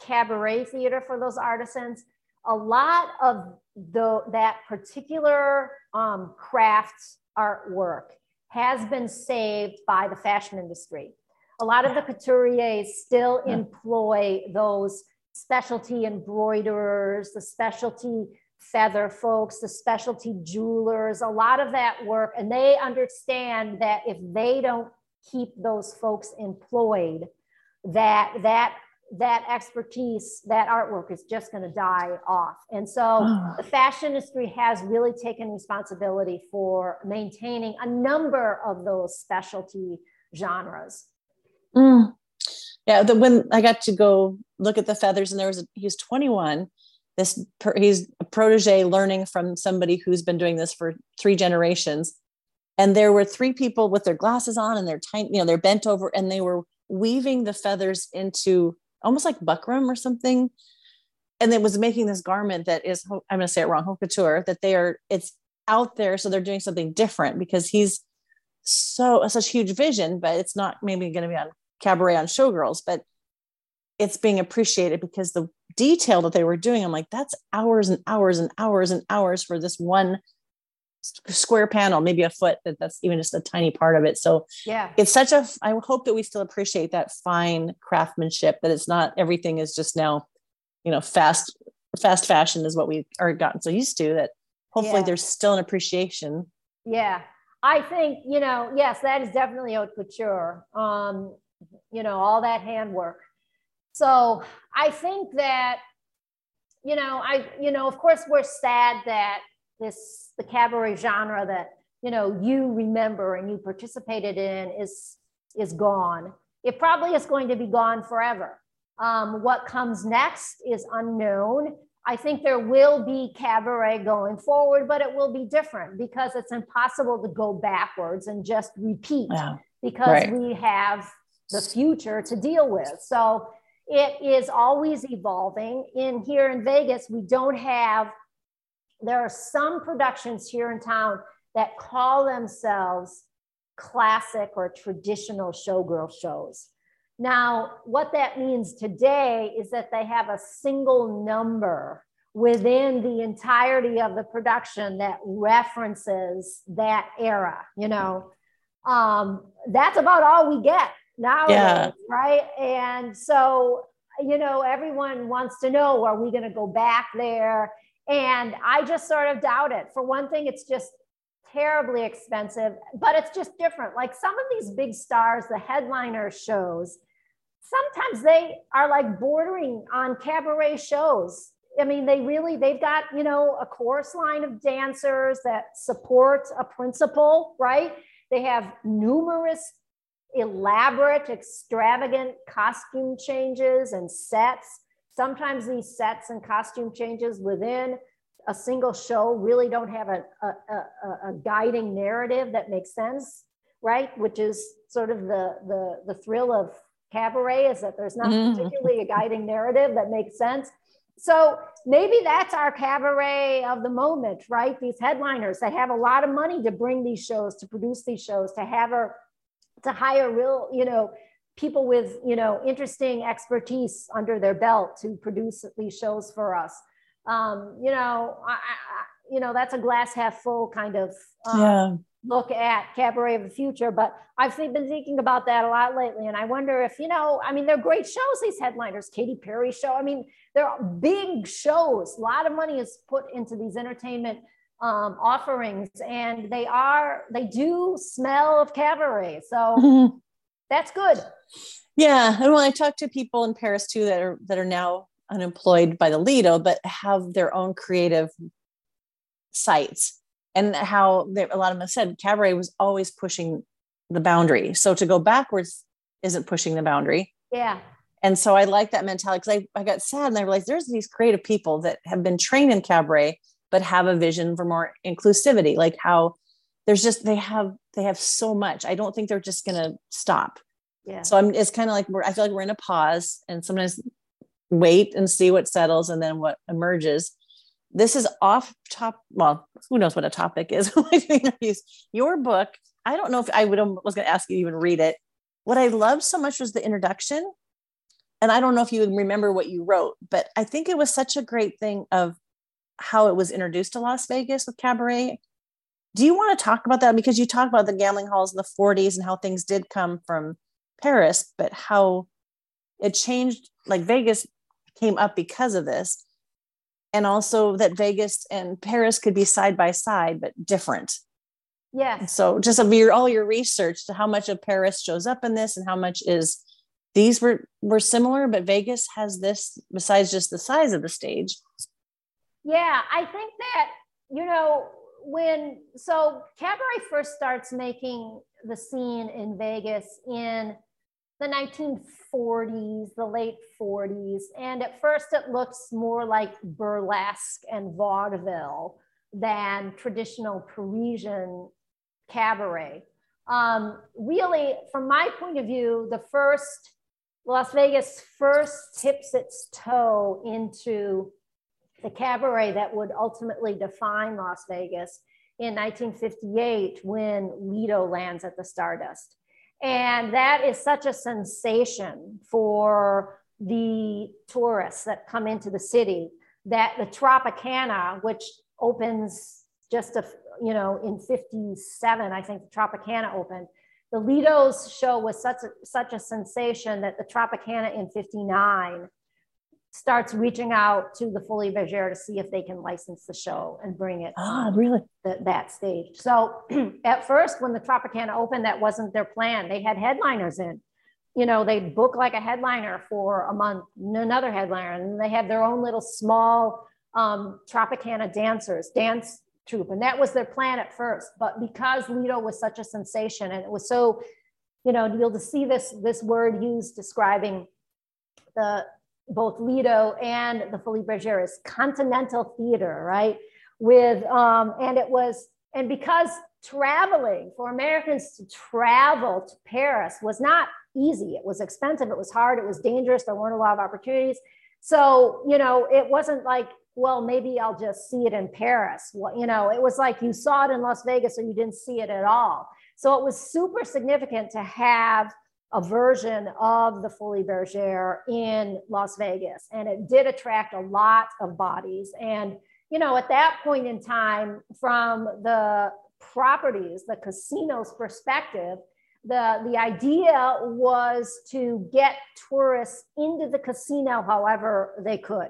cabaret theater for those artisans, a lot of the, that particular um, craft artwork has been saved by the fashion industry. A lot of the couturiers still employ those specialty embroiderers, the specialty feather folks, the specialty jewelers, a lot of that work. And they understand that if they don't keep those folks employed, that that that expertise, that artwork is just going to die off. And so oh. the fashion industry has really taken responsibility for maintaining a number of those specialty genres. Mm. Yeah, the, when I got to go look at the feathers, and there was a, he was 21. This he's a protege learning from somebody who's been doing this for three generations. And there were three people with their glasses on and they're tiny you know they're bent over and they were weaving the feathers into almost like buckram or something. And it was making this garment that is i'm going to say it wrong haute couture that they are it's out there. So they're doing something different because he's so such huge vision but it's not maybe going to be on cabaret on showgirls but it's being appreciated because the detail that they were doing i'm like that's hours and hours and hours and hours for this one square panel, maybe a foot, that that's even just a tiny part of it. So yeah, it's such a, I hope that we still appreciate that fine craftsmanship, that it's not everything is just now, you know, fast, fast fashion is what we are gotten so used to that hopefully yeah. there's still an appreciation. Yeah. I think, you know, yes, that is definitely haute couture. Um, you know, all that handwork. So I think that, you know, I, you know, of course we're sad that this the cabaret genre that you know you remember and you participated in is is gone it probably is going to be gone forever um, what comes next is unknown i think there will be cabaret going forward but it will be different because it's impossible to go backwards and just repeat yeah. because right. we have the future to deal with so it is always evolving in here in vegas we don't have there are some productions here in town that call themselves classic or traditional showgirl shows. Now, what that means today is that they have a single number within the entirety of the production that references that era, you know. Um, that's about all we get nowadays, yeah. right? And so, you know, everyone wants to know are we going to go back there? And I just sort of doubt it. For one thing, it's just terribly expensive, but it's just different. Like some of these big stars, the headliner shows, sometimes they are like bordering on cabaret shows. I mean, they really, they've got, you know, a chorus line of dancers that support a principal, right? They have numerous elaborate, extravagant costume changes and sets. Sometimes these sets and costume changes within a single show really don't have a, a, a, a, guiding narrative that makes sense, right? Which is sort of the, the, the thrill of cabaret is that there's not mm. particularly a guiding narrative that makes sense. So maybe that's our cabaret of the moment, right? These headliners that have a lot of money to bring these shows, to produce these shows, to have her, to hire real, you know, people with, you know, interesting expertise under their belt to produce these shows for us um, you know, I, I, you know, that's a glass half full kind of um, yeah. look at Cabaret of the Future. But I've been thinking about that a lot lately. And I wonder if, you know, I mean, they're great shows, these headliners, Katy Perry show. I mean, they're big shows. A lot of money is put into these entertainment um, offerings and they are, they do smell of cabaret. So mm-hmm. that's good. Yeah. And when I talk to people in Paris too that are, that are now unemployed by the Lido, but have their own creative sites. And how they, a lot of them have said cabaret was always pushing the boundary. So to go backwards isn't pushing the boundary. Yeah. And so I like that mentality because I, I got sad and I realized there's these creative people that have been trained in cabaret, but have a vision for more inclusivity, like how there's just they have they have so much. I don't think they're just gonna stop. Yeah. So I'm it's kind of like we're I feel like we're in a pause and sometimes wait and see what settles and then what emerges. This is off top. Well, who knows what a topic is Your book, I don't know if I would um, was going to ask you to even read it. What I loved so much was the introduction. And I don't know if you remember what you wrote, but I think it was such a great thing of how it was introduced to Las Vegas with cabaret. Do you want to talk about that? Because you talk about the gambling halls in the 40s and how things did come from Paris, but how it changed like Vegas came up because of this and also that vegas and paris could be side by side but different yeah so just of your all your research to how much of paris shows up in this and how much is these were were similar but vegas has this besides just the size of the stage yeah i think that you know when so cabaret first starts making the scene in vegas in the 1940s, the late 40s. And at first, it looks more like burlesque and vaudeville than traditional Parisian cabaret. Um, really, from my point of view, the first Las Vegas first tips its toe into the cabaret that would ultimately define Las Vegas in 1958 when Lido lands at the Stardust. And that is such a sensation for the tourists that come into the city that the Tropicana, which opens just a, you know, in 57, I think the Tropicana opened. The Lido's show was such a, such a sensation that the Tropicana in 59 starts reaching out to the Folies Bergère to see if they can license the show and bring it ah, really the, that stage. So at first, when the Tropicana opened, that wasn't their plan. They had headliners in. You know, they'd book like a headliner for a month, another headliner, and they had their own little small um, Tropicana dancers, dance troupe, and that was their plan at first. But because Lido was such a sensation, and it was so, you know, you'll to see this this word used describing the both Lido and the Folies Bergère continental theater, right? With um, and it was and because traveling for Americans to travel to Paris was not easy. It was expensive. It was hard. It was dangerous. There weren't a lot of opportunities. So you know, it wasn't like well, maybe I'll just see it in Paris. Well, you know, it was like you saw it in Las Vegas or you didn't see it at all. So it was super significant to have a version of the Folies Bergère in Las Vegas. And it did attract a lot of bodies. And, you know, at that point in time, from the properties, the casino's perspective, the, the idea was to get tourists into the casino however they could.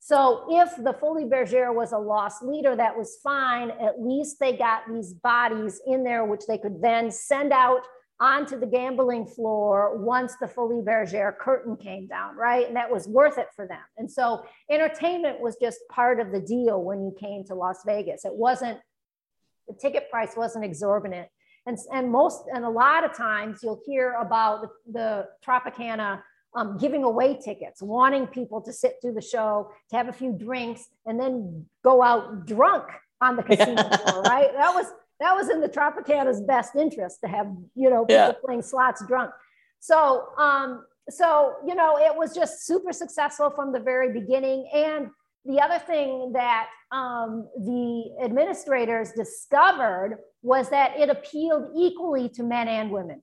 So if the Folies Bergère was a lost leader, that was fine. At least they got these bodies in there, which they could then send out onto the gambling floor once the Folies Bergère curtain came down, right? And that was worth it for them. And so entertainment was just part of the deal when you came to Las Vegas. It wasn't, the ticket price wasn't exorbitant. And, and most, and a lot of times you'll hear about the, the Tropicana um, giving away tickets, wanting people to sit through the show, to have a few drinks, and then go out drunk on the casino floor, right? That was that was in the Tropicana's best interest to have, you know, people yeah. playing slots drunk. So, um, so, you know, it was just super successful from the very beginning. And the other thing that um, the administrators discovered was that it appealed equally to men and women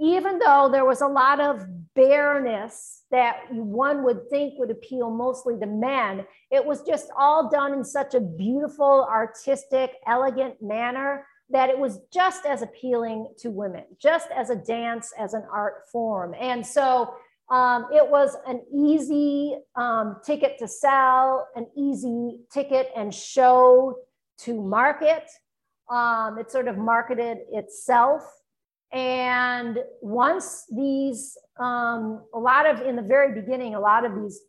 even though there was a lot of bareness that one would think would appeal mostly to men, it was just all done in such a beautiful, artistic, elegant manner that it was just as appealing to women, just as a dance, as an art form. And so um, it was an easy um, ticket to sell, an easy ticket and show to market. Um, it sort of marketed itself and once these, um, a lot of, in the very beginning, a lot of these,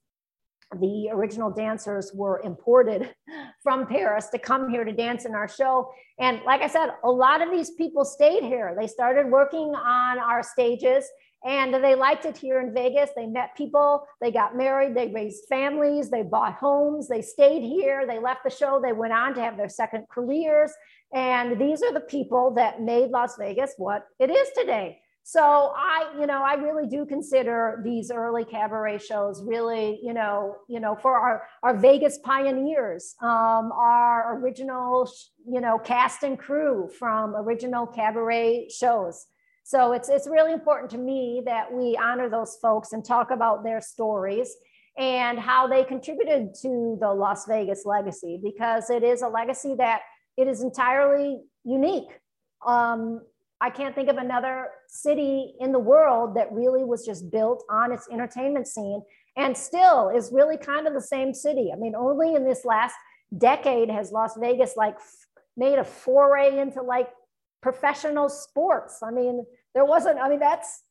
the original dancers were imported from Paris to come here to dance in our show. And like I said, a lot of these people stayed here. They started working on our stages and they liked it here in Vegas. They met people, they got married, they raised families, they bought homes, they stayed here, they left the show, they went on to have their second careers. And these are the people that made Las Vegas what it is today. So I, you know, I really do consider these early cabaret shows really, you know, you know, for our, our Vegas pioneers, um, our original, you know, cast and crew from original cabaret shows. So it's, it's really important to me that we honor those folks and talk about their stories and how they contributed to the Las Vegas legacy because it is a legacy that it is entirely unique. Um, I can't think of another city in the world that really was just built on its entertainment scene and still is really kind of the same city. I mean, only in this last decade has Las Vegas like made a foray into like professional sports. I mean, there wasn't, I mean, that's,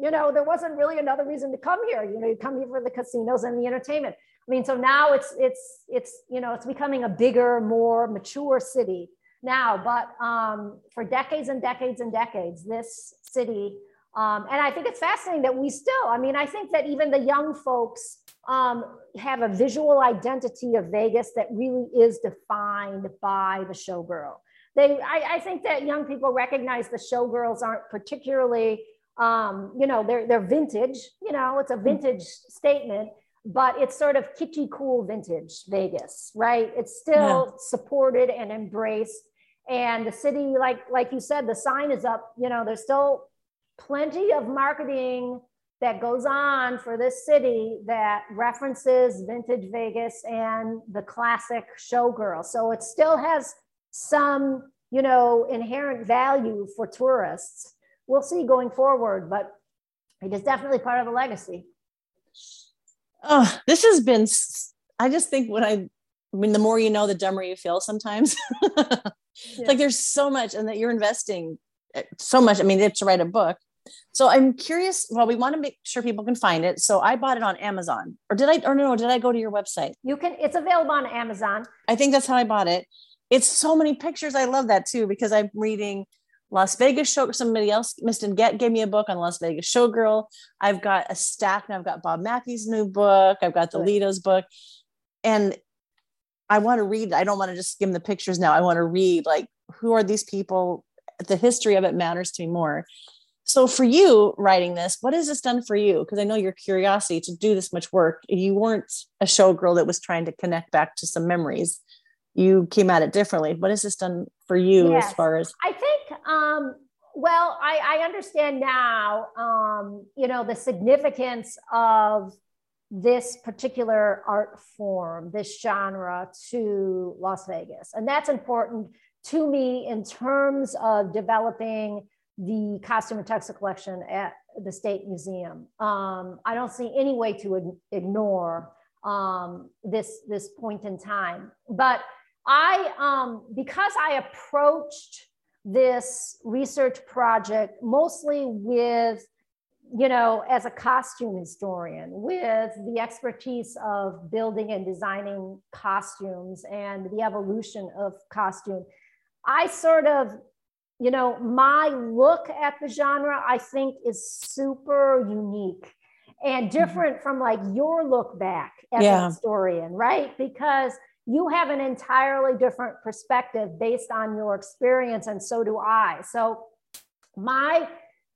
you know, there wasn't really another reason to come here. You know, you come here for the casinos and the entertainment. I mean, so now it's it's it's you know it's becoming a bigger, more mature city now. But um, for decades and decades and decades, this city, um, and I think it's fascinating that we still. I mean, I think that even the young folks um, have a visual identity of Vegas that really is defined by the showgirl. They, I, I think that young people recognize the showgirls aren't particularly, um, you know, they're they're vintage. You know, it's a vintage statement but it's sort of kitschy cool vintage Vegas, right? It's still yeah. supported and embraced. And the city, like like you said, the sign is up. You know, there's still plenty of marketing that goes on for this city that references vintage Vegas and the classic showgirl. So it still has some, you know, inherent value for tourists. We'll see going forward, but it is definitely part of the legacy oh, this has been, I just think when I, I mean, the more you know, the dumber you feel sometimes. yeah. Like there's so much, and that you're investing eh, so much. I mean, it's to write a book. So I'm curious. Well, we want to make sure people can find it. So I bought it on Amazon, or did I? Or no, did I go to your website? You can. It's available on Amazon. I think that's how I bought it. It's so many pictures. I love that too because I'm reading Las Vegas show. Somebody else, Mr. Get, gave me a book on Las Vegas Showgirl. I've got a stack now. I've got Bob Mackie's new book. I've got the Lido's book, and I want to read. I don't want to just skim the pictures now. I want to read like who are these people. The history of it matters to me more. So for you writing this, what has this done for you? Because I know your curiosity to do this much work. You weren't a showgirl that was trying to connect back to some memories. You came at it differently. What has this done for you yes. as far as? I think, um, well, I, I understand now, um, you know, the significance of this particular art form, this genre to Las Vegas. And that's important to me in terms of developing the costume and textile collection at the State Museum. Um, I don't see any way to ignore um, this, this point in time. But I, um, because I approached this research project mostly with, you know, as a costume historian, with the expertise of building and designing costumes and the evolution of costume, I sort of you know, my look at the genre, I think, is super unique and mm-hmm. different mm-hmm. from like your look back as yeah. a historian, right? Because you have an entirely different perspective based on your experience, and so do I. So, my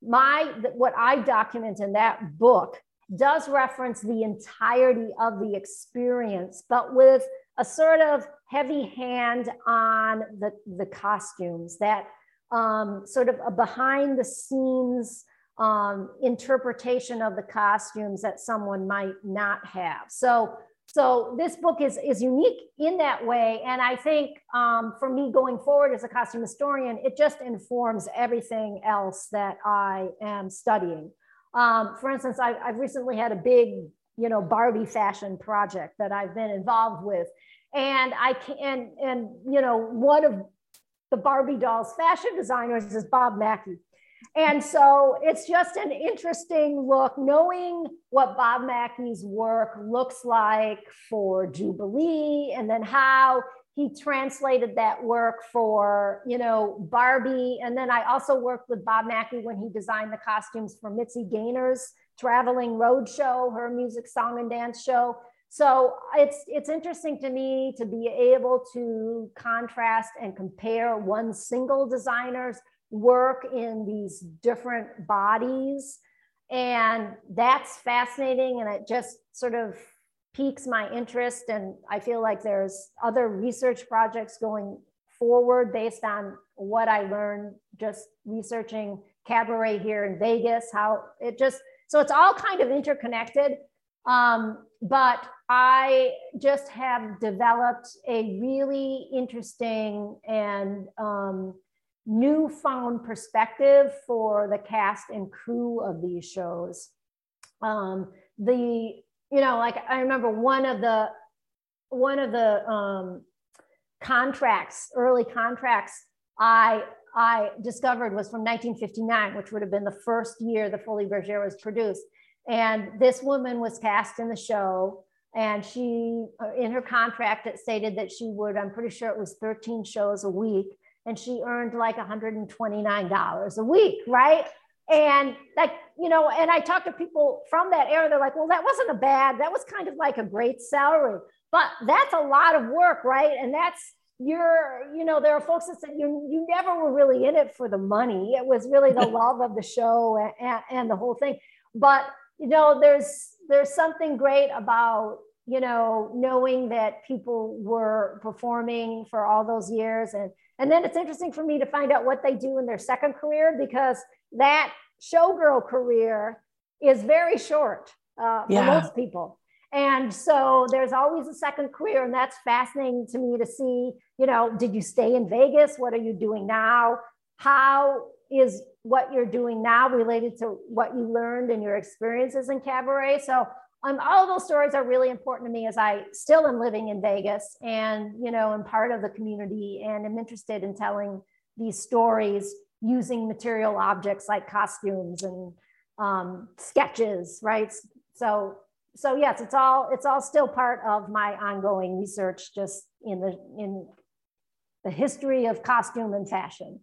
my what I document in that book does reference the entirety of the experience, but with a sort of heavy hand on the the costumes that um, sort of a behind the scenes um, interpretation of the costumes that someone might not have. So, so this book is, is unique in that way. And I think um, for me going forward as a costume historian, it just informs everything else that I am studying. Um, for instance, I, I've recently had a big, you know, Barbie fashion project that I've been involved with. And I can, and, and you know, one of the Barbie dolls fashion designers is Bob Mackie. And so it's just an interesting look, knowing what Bob Mackie's work looks like for Jubilee, and then how he translated that work for, you know, Barbie. And then I also worked with Bob Mackie when he designed the costumes for Mitzi Gaynor's traveling road show, her music, song, and dance show. So it's it's interesting to me to be able to contrast and compare one single designer's work in these different bodies. And that's fascinating. And it just sort of piques my interest. And I feel like there's other research projects going forward based on what I learned just researching cabaret here in Vegas, how it just, so it's all kind of interconnected. Um, but I just have developed a really interesting and um, newfound perspective for the cast and crew of these shows. Um, the you know, like I remember one of the one of the um, contracts, early contracts I I discovered was from 1959, which would have been the first year the Folies Bergère was produced. And this woman was cast in the show. And she, uh, in her contract, it stated that she would, I'm pretty sure it was 13 shows a week. And she earned like $129 a week, right? And like, you know, and I talked to people from that era, they're like, well, that wasn't a bad, that was kind of like a great salary. But that's a lot of work, right? And that's, you're, you know, there are folks that said you, you never were really in it for the money. It was really the love of the show and, and, and the whole thing. But you know, there's there's something great about you know knowing that people were performing for all those years and and then it's interesting for me to find out what they do in their second career because that showgirl career is very short uh, for yeah. most people and so there's always a second career and that's fascinating to me to see you know did you stay in vegas what are you doing now how is what you're doing now related to what you learned and your experiences in cabaret. So um, all those stories are really important to me as I still am living in Vegas and, you know, I'm part of the community and I'm interested in telling these stories using material objects like costumes and um, sketches, right? So, so yes, it's all, it's all still part of my ongoing research, just in the, in the history of costume and fashion.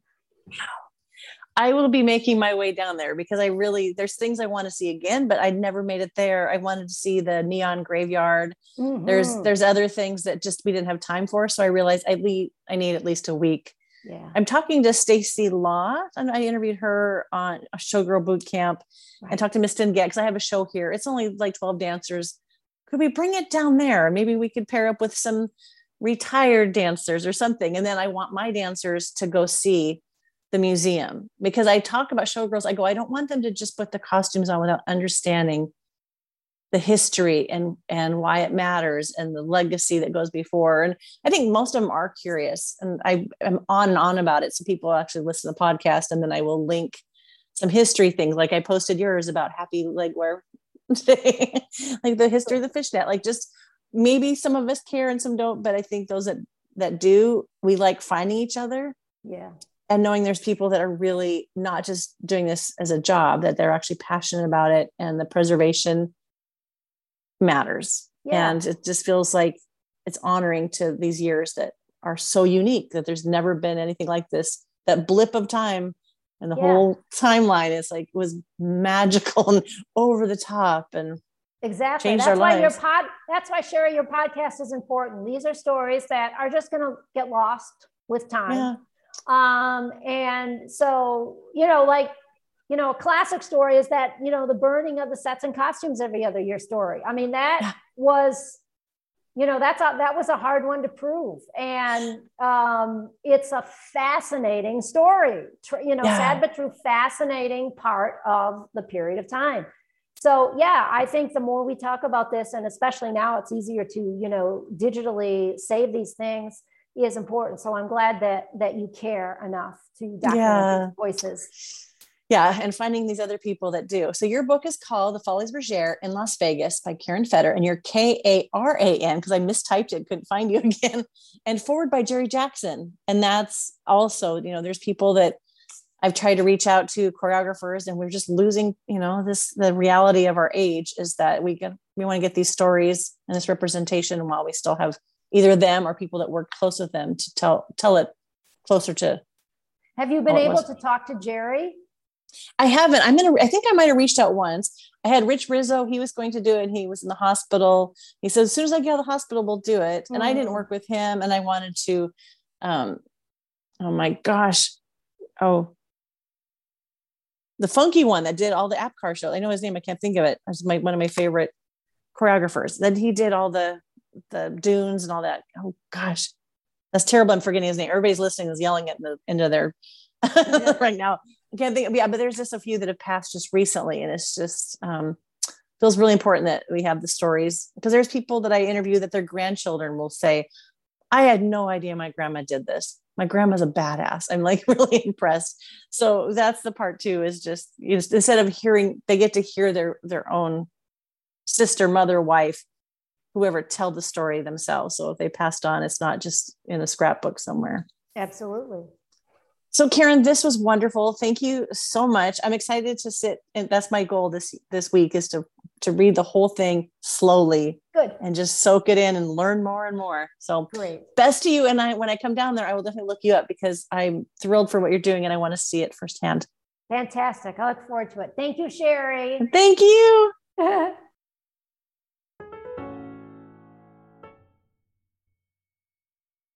I will be making my way down there because I really there's things I want to see again, but I'd never made it there. I wanted to see the neon graveyard. Mm-hmm. There's there's other things that just we didn't have time for. So I realized I need I need at least a week yeah. I'm talking to Stacy Law, and I interviewed her on a Showgirl Boot Camp, right. and talked to Miss Get because I have a show here. It's only like 12 dancers. Could we bring it down there? Maybe we could pair up with some retired dancers or something. And then I want my dancers to go see the museum because I talk about showgirls. I go, I don't want them to just put the costumes on without understanding the history and and why it matters and the legacy that goes before. And i think most of them are curious and i am on and on about it. So people actually listen to the podcast and then i will link some history things. Like i posted yours about happy legwear today, like the history of the fishnet like just maybe some of us care and some don't but i think those that that do we like finding each other. Yeah and knowing there's people that are really not just doing this as a job that they're actually passionate about it and the preservation matters yeah. and it just feels like it's honoring to these years that are so unique that there's never been anything like this that blip of time and the yeah. whole timeline is like was magical and over the top and exactly that's why lives. your pod that's why Sherry your podcast is important these are stories that are just going to get lost with time yeah. Um and so you know like you know, a classic story is that, you know, the burning of the sets and costumes every other year story. I mean, that was, you know, that's a, that was a hard one to prove. And um, it's a fascinating story, you know, yeah. sad but true, fascinating part of the period of time. So yeah, I think the more we talk about this, and especially now it's easier to, you know, digitally save these things is important. So I'm glad that that you care enough to document yeah. voices yeah and finding these other people that do so your book is called the folies bergère in las vegas by karan feder and you're k-a-r-a-n because i mistyped it couldn't find you again and forward by jerry jackson and that's also you know there's people that i've tried to reach out to choreographers and we're just losing you know this the reality of our age is that we can we want to get these stories and this representation while we still have either them or people that work close with them to tell tell it closer to have you been able to talk to jerry I haven't. I'm gonna. I think I might have reached out once. I had Rich Rizzo. He was going to do it. He was in the hospital. He said as soon as I get out of the hospital, we'll do it. And mm. I didn't mm. work with him, and I wanted to. Um, oh my gosh! Oh, the funky one that did all the app car show. I know his name. I can't think of it. It's my one of my favorite choreographers. Then he did all the the dunes and all that. Oh gosh, that's terrible. I'm forgetting his name. Everybody's listening is yelling at the into their right now. I can't think. Of, Yeah, but there's just a few that have passed just recently, and it's just um, feels really important that we have the stories because there's people that I interview that their grandchildren will say, "I had no idea my grandma did this. My grandma's a badass." I'm like really impressed. So that's the part too. Is just you know, instead of hearing, they get to hear their their own sister, mother, wife, whoever tell the story themselves. So if they passed on, it's not just in a scrapbook somewhere. Absolutely. So Karan, this was wonderful. Thank you so much. I'm excited to sit and that's my goal this this week is to to read the whole thing slowly. Good. And just soak it in and learn more and more. So great. Best to you. And I when I come down there, I will definitely look you up because I'm thrilled for what you're doing and I want to see it firsthand. Fantastic. I look forward to it. Thank you, Sherry. Thank you.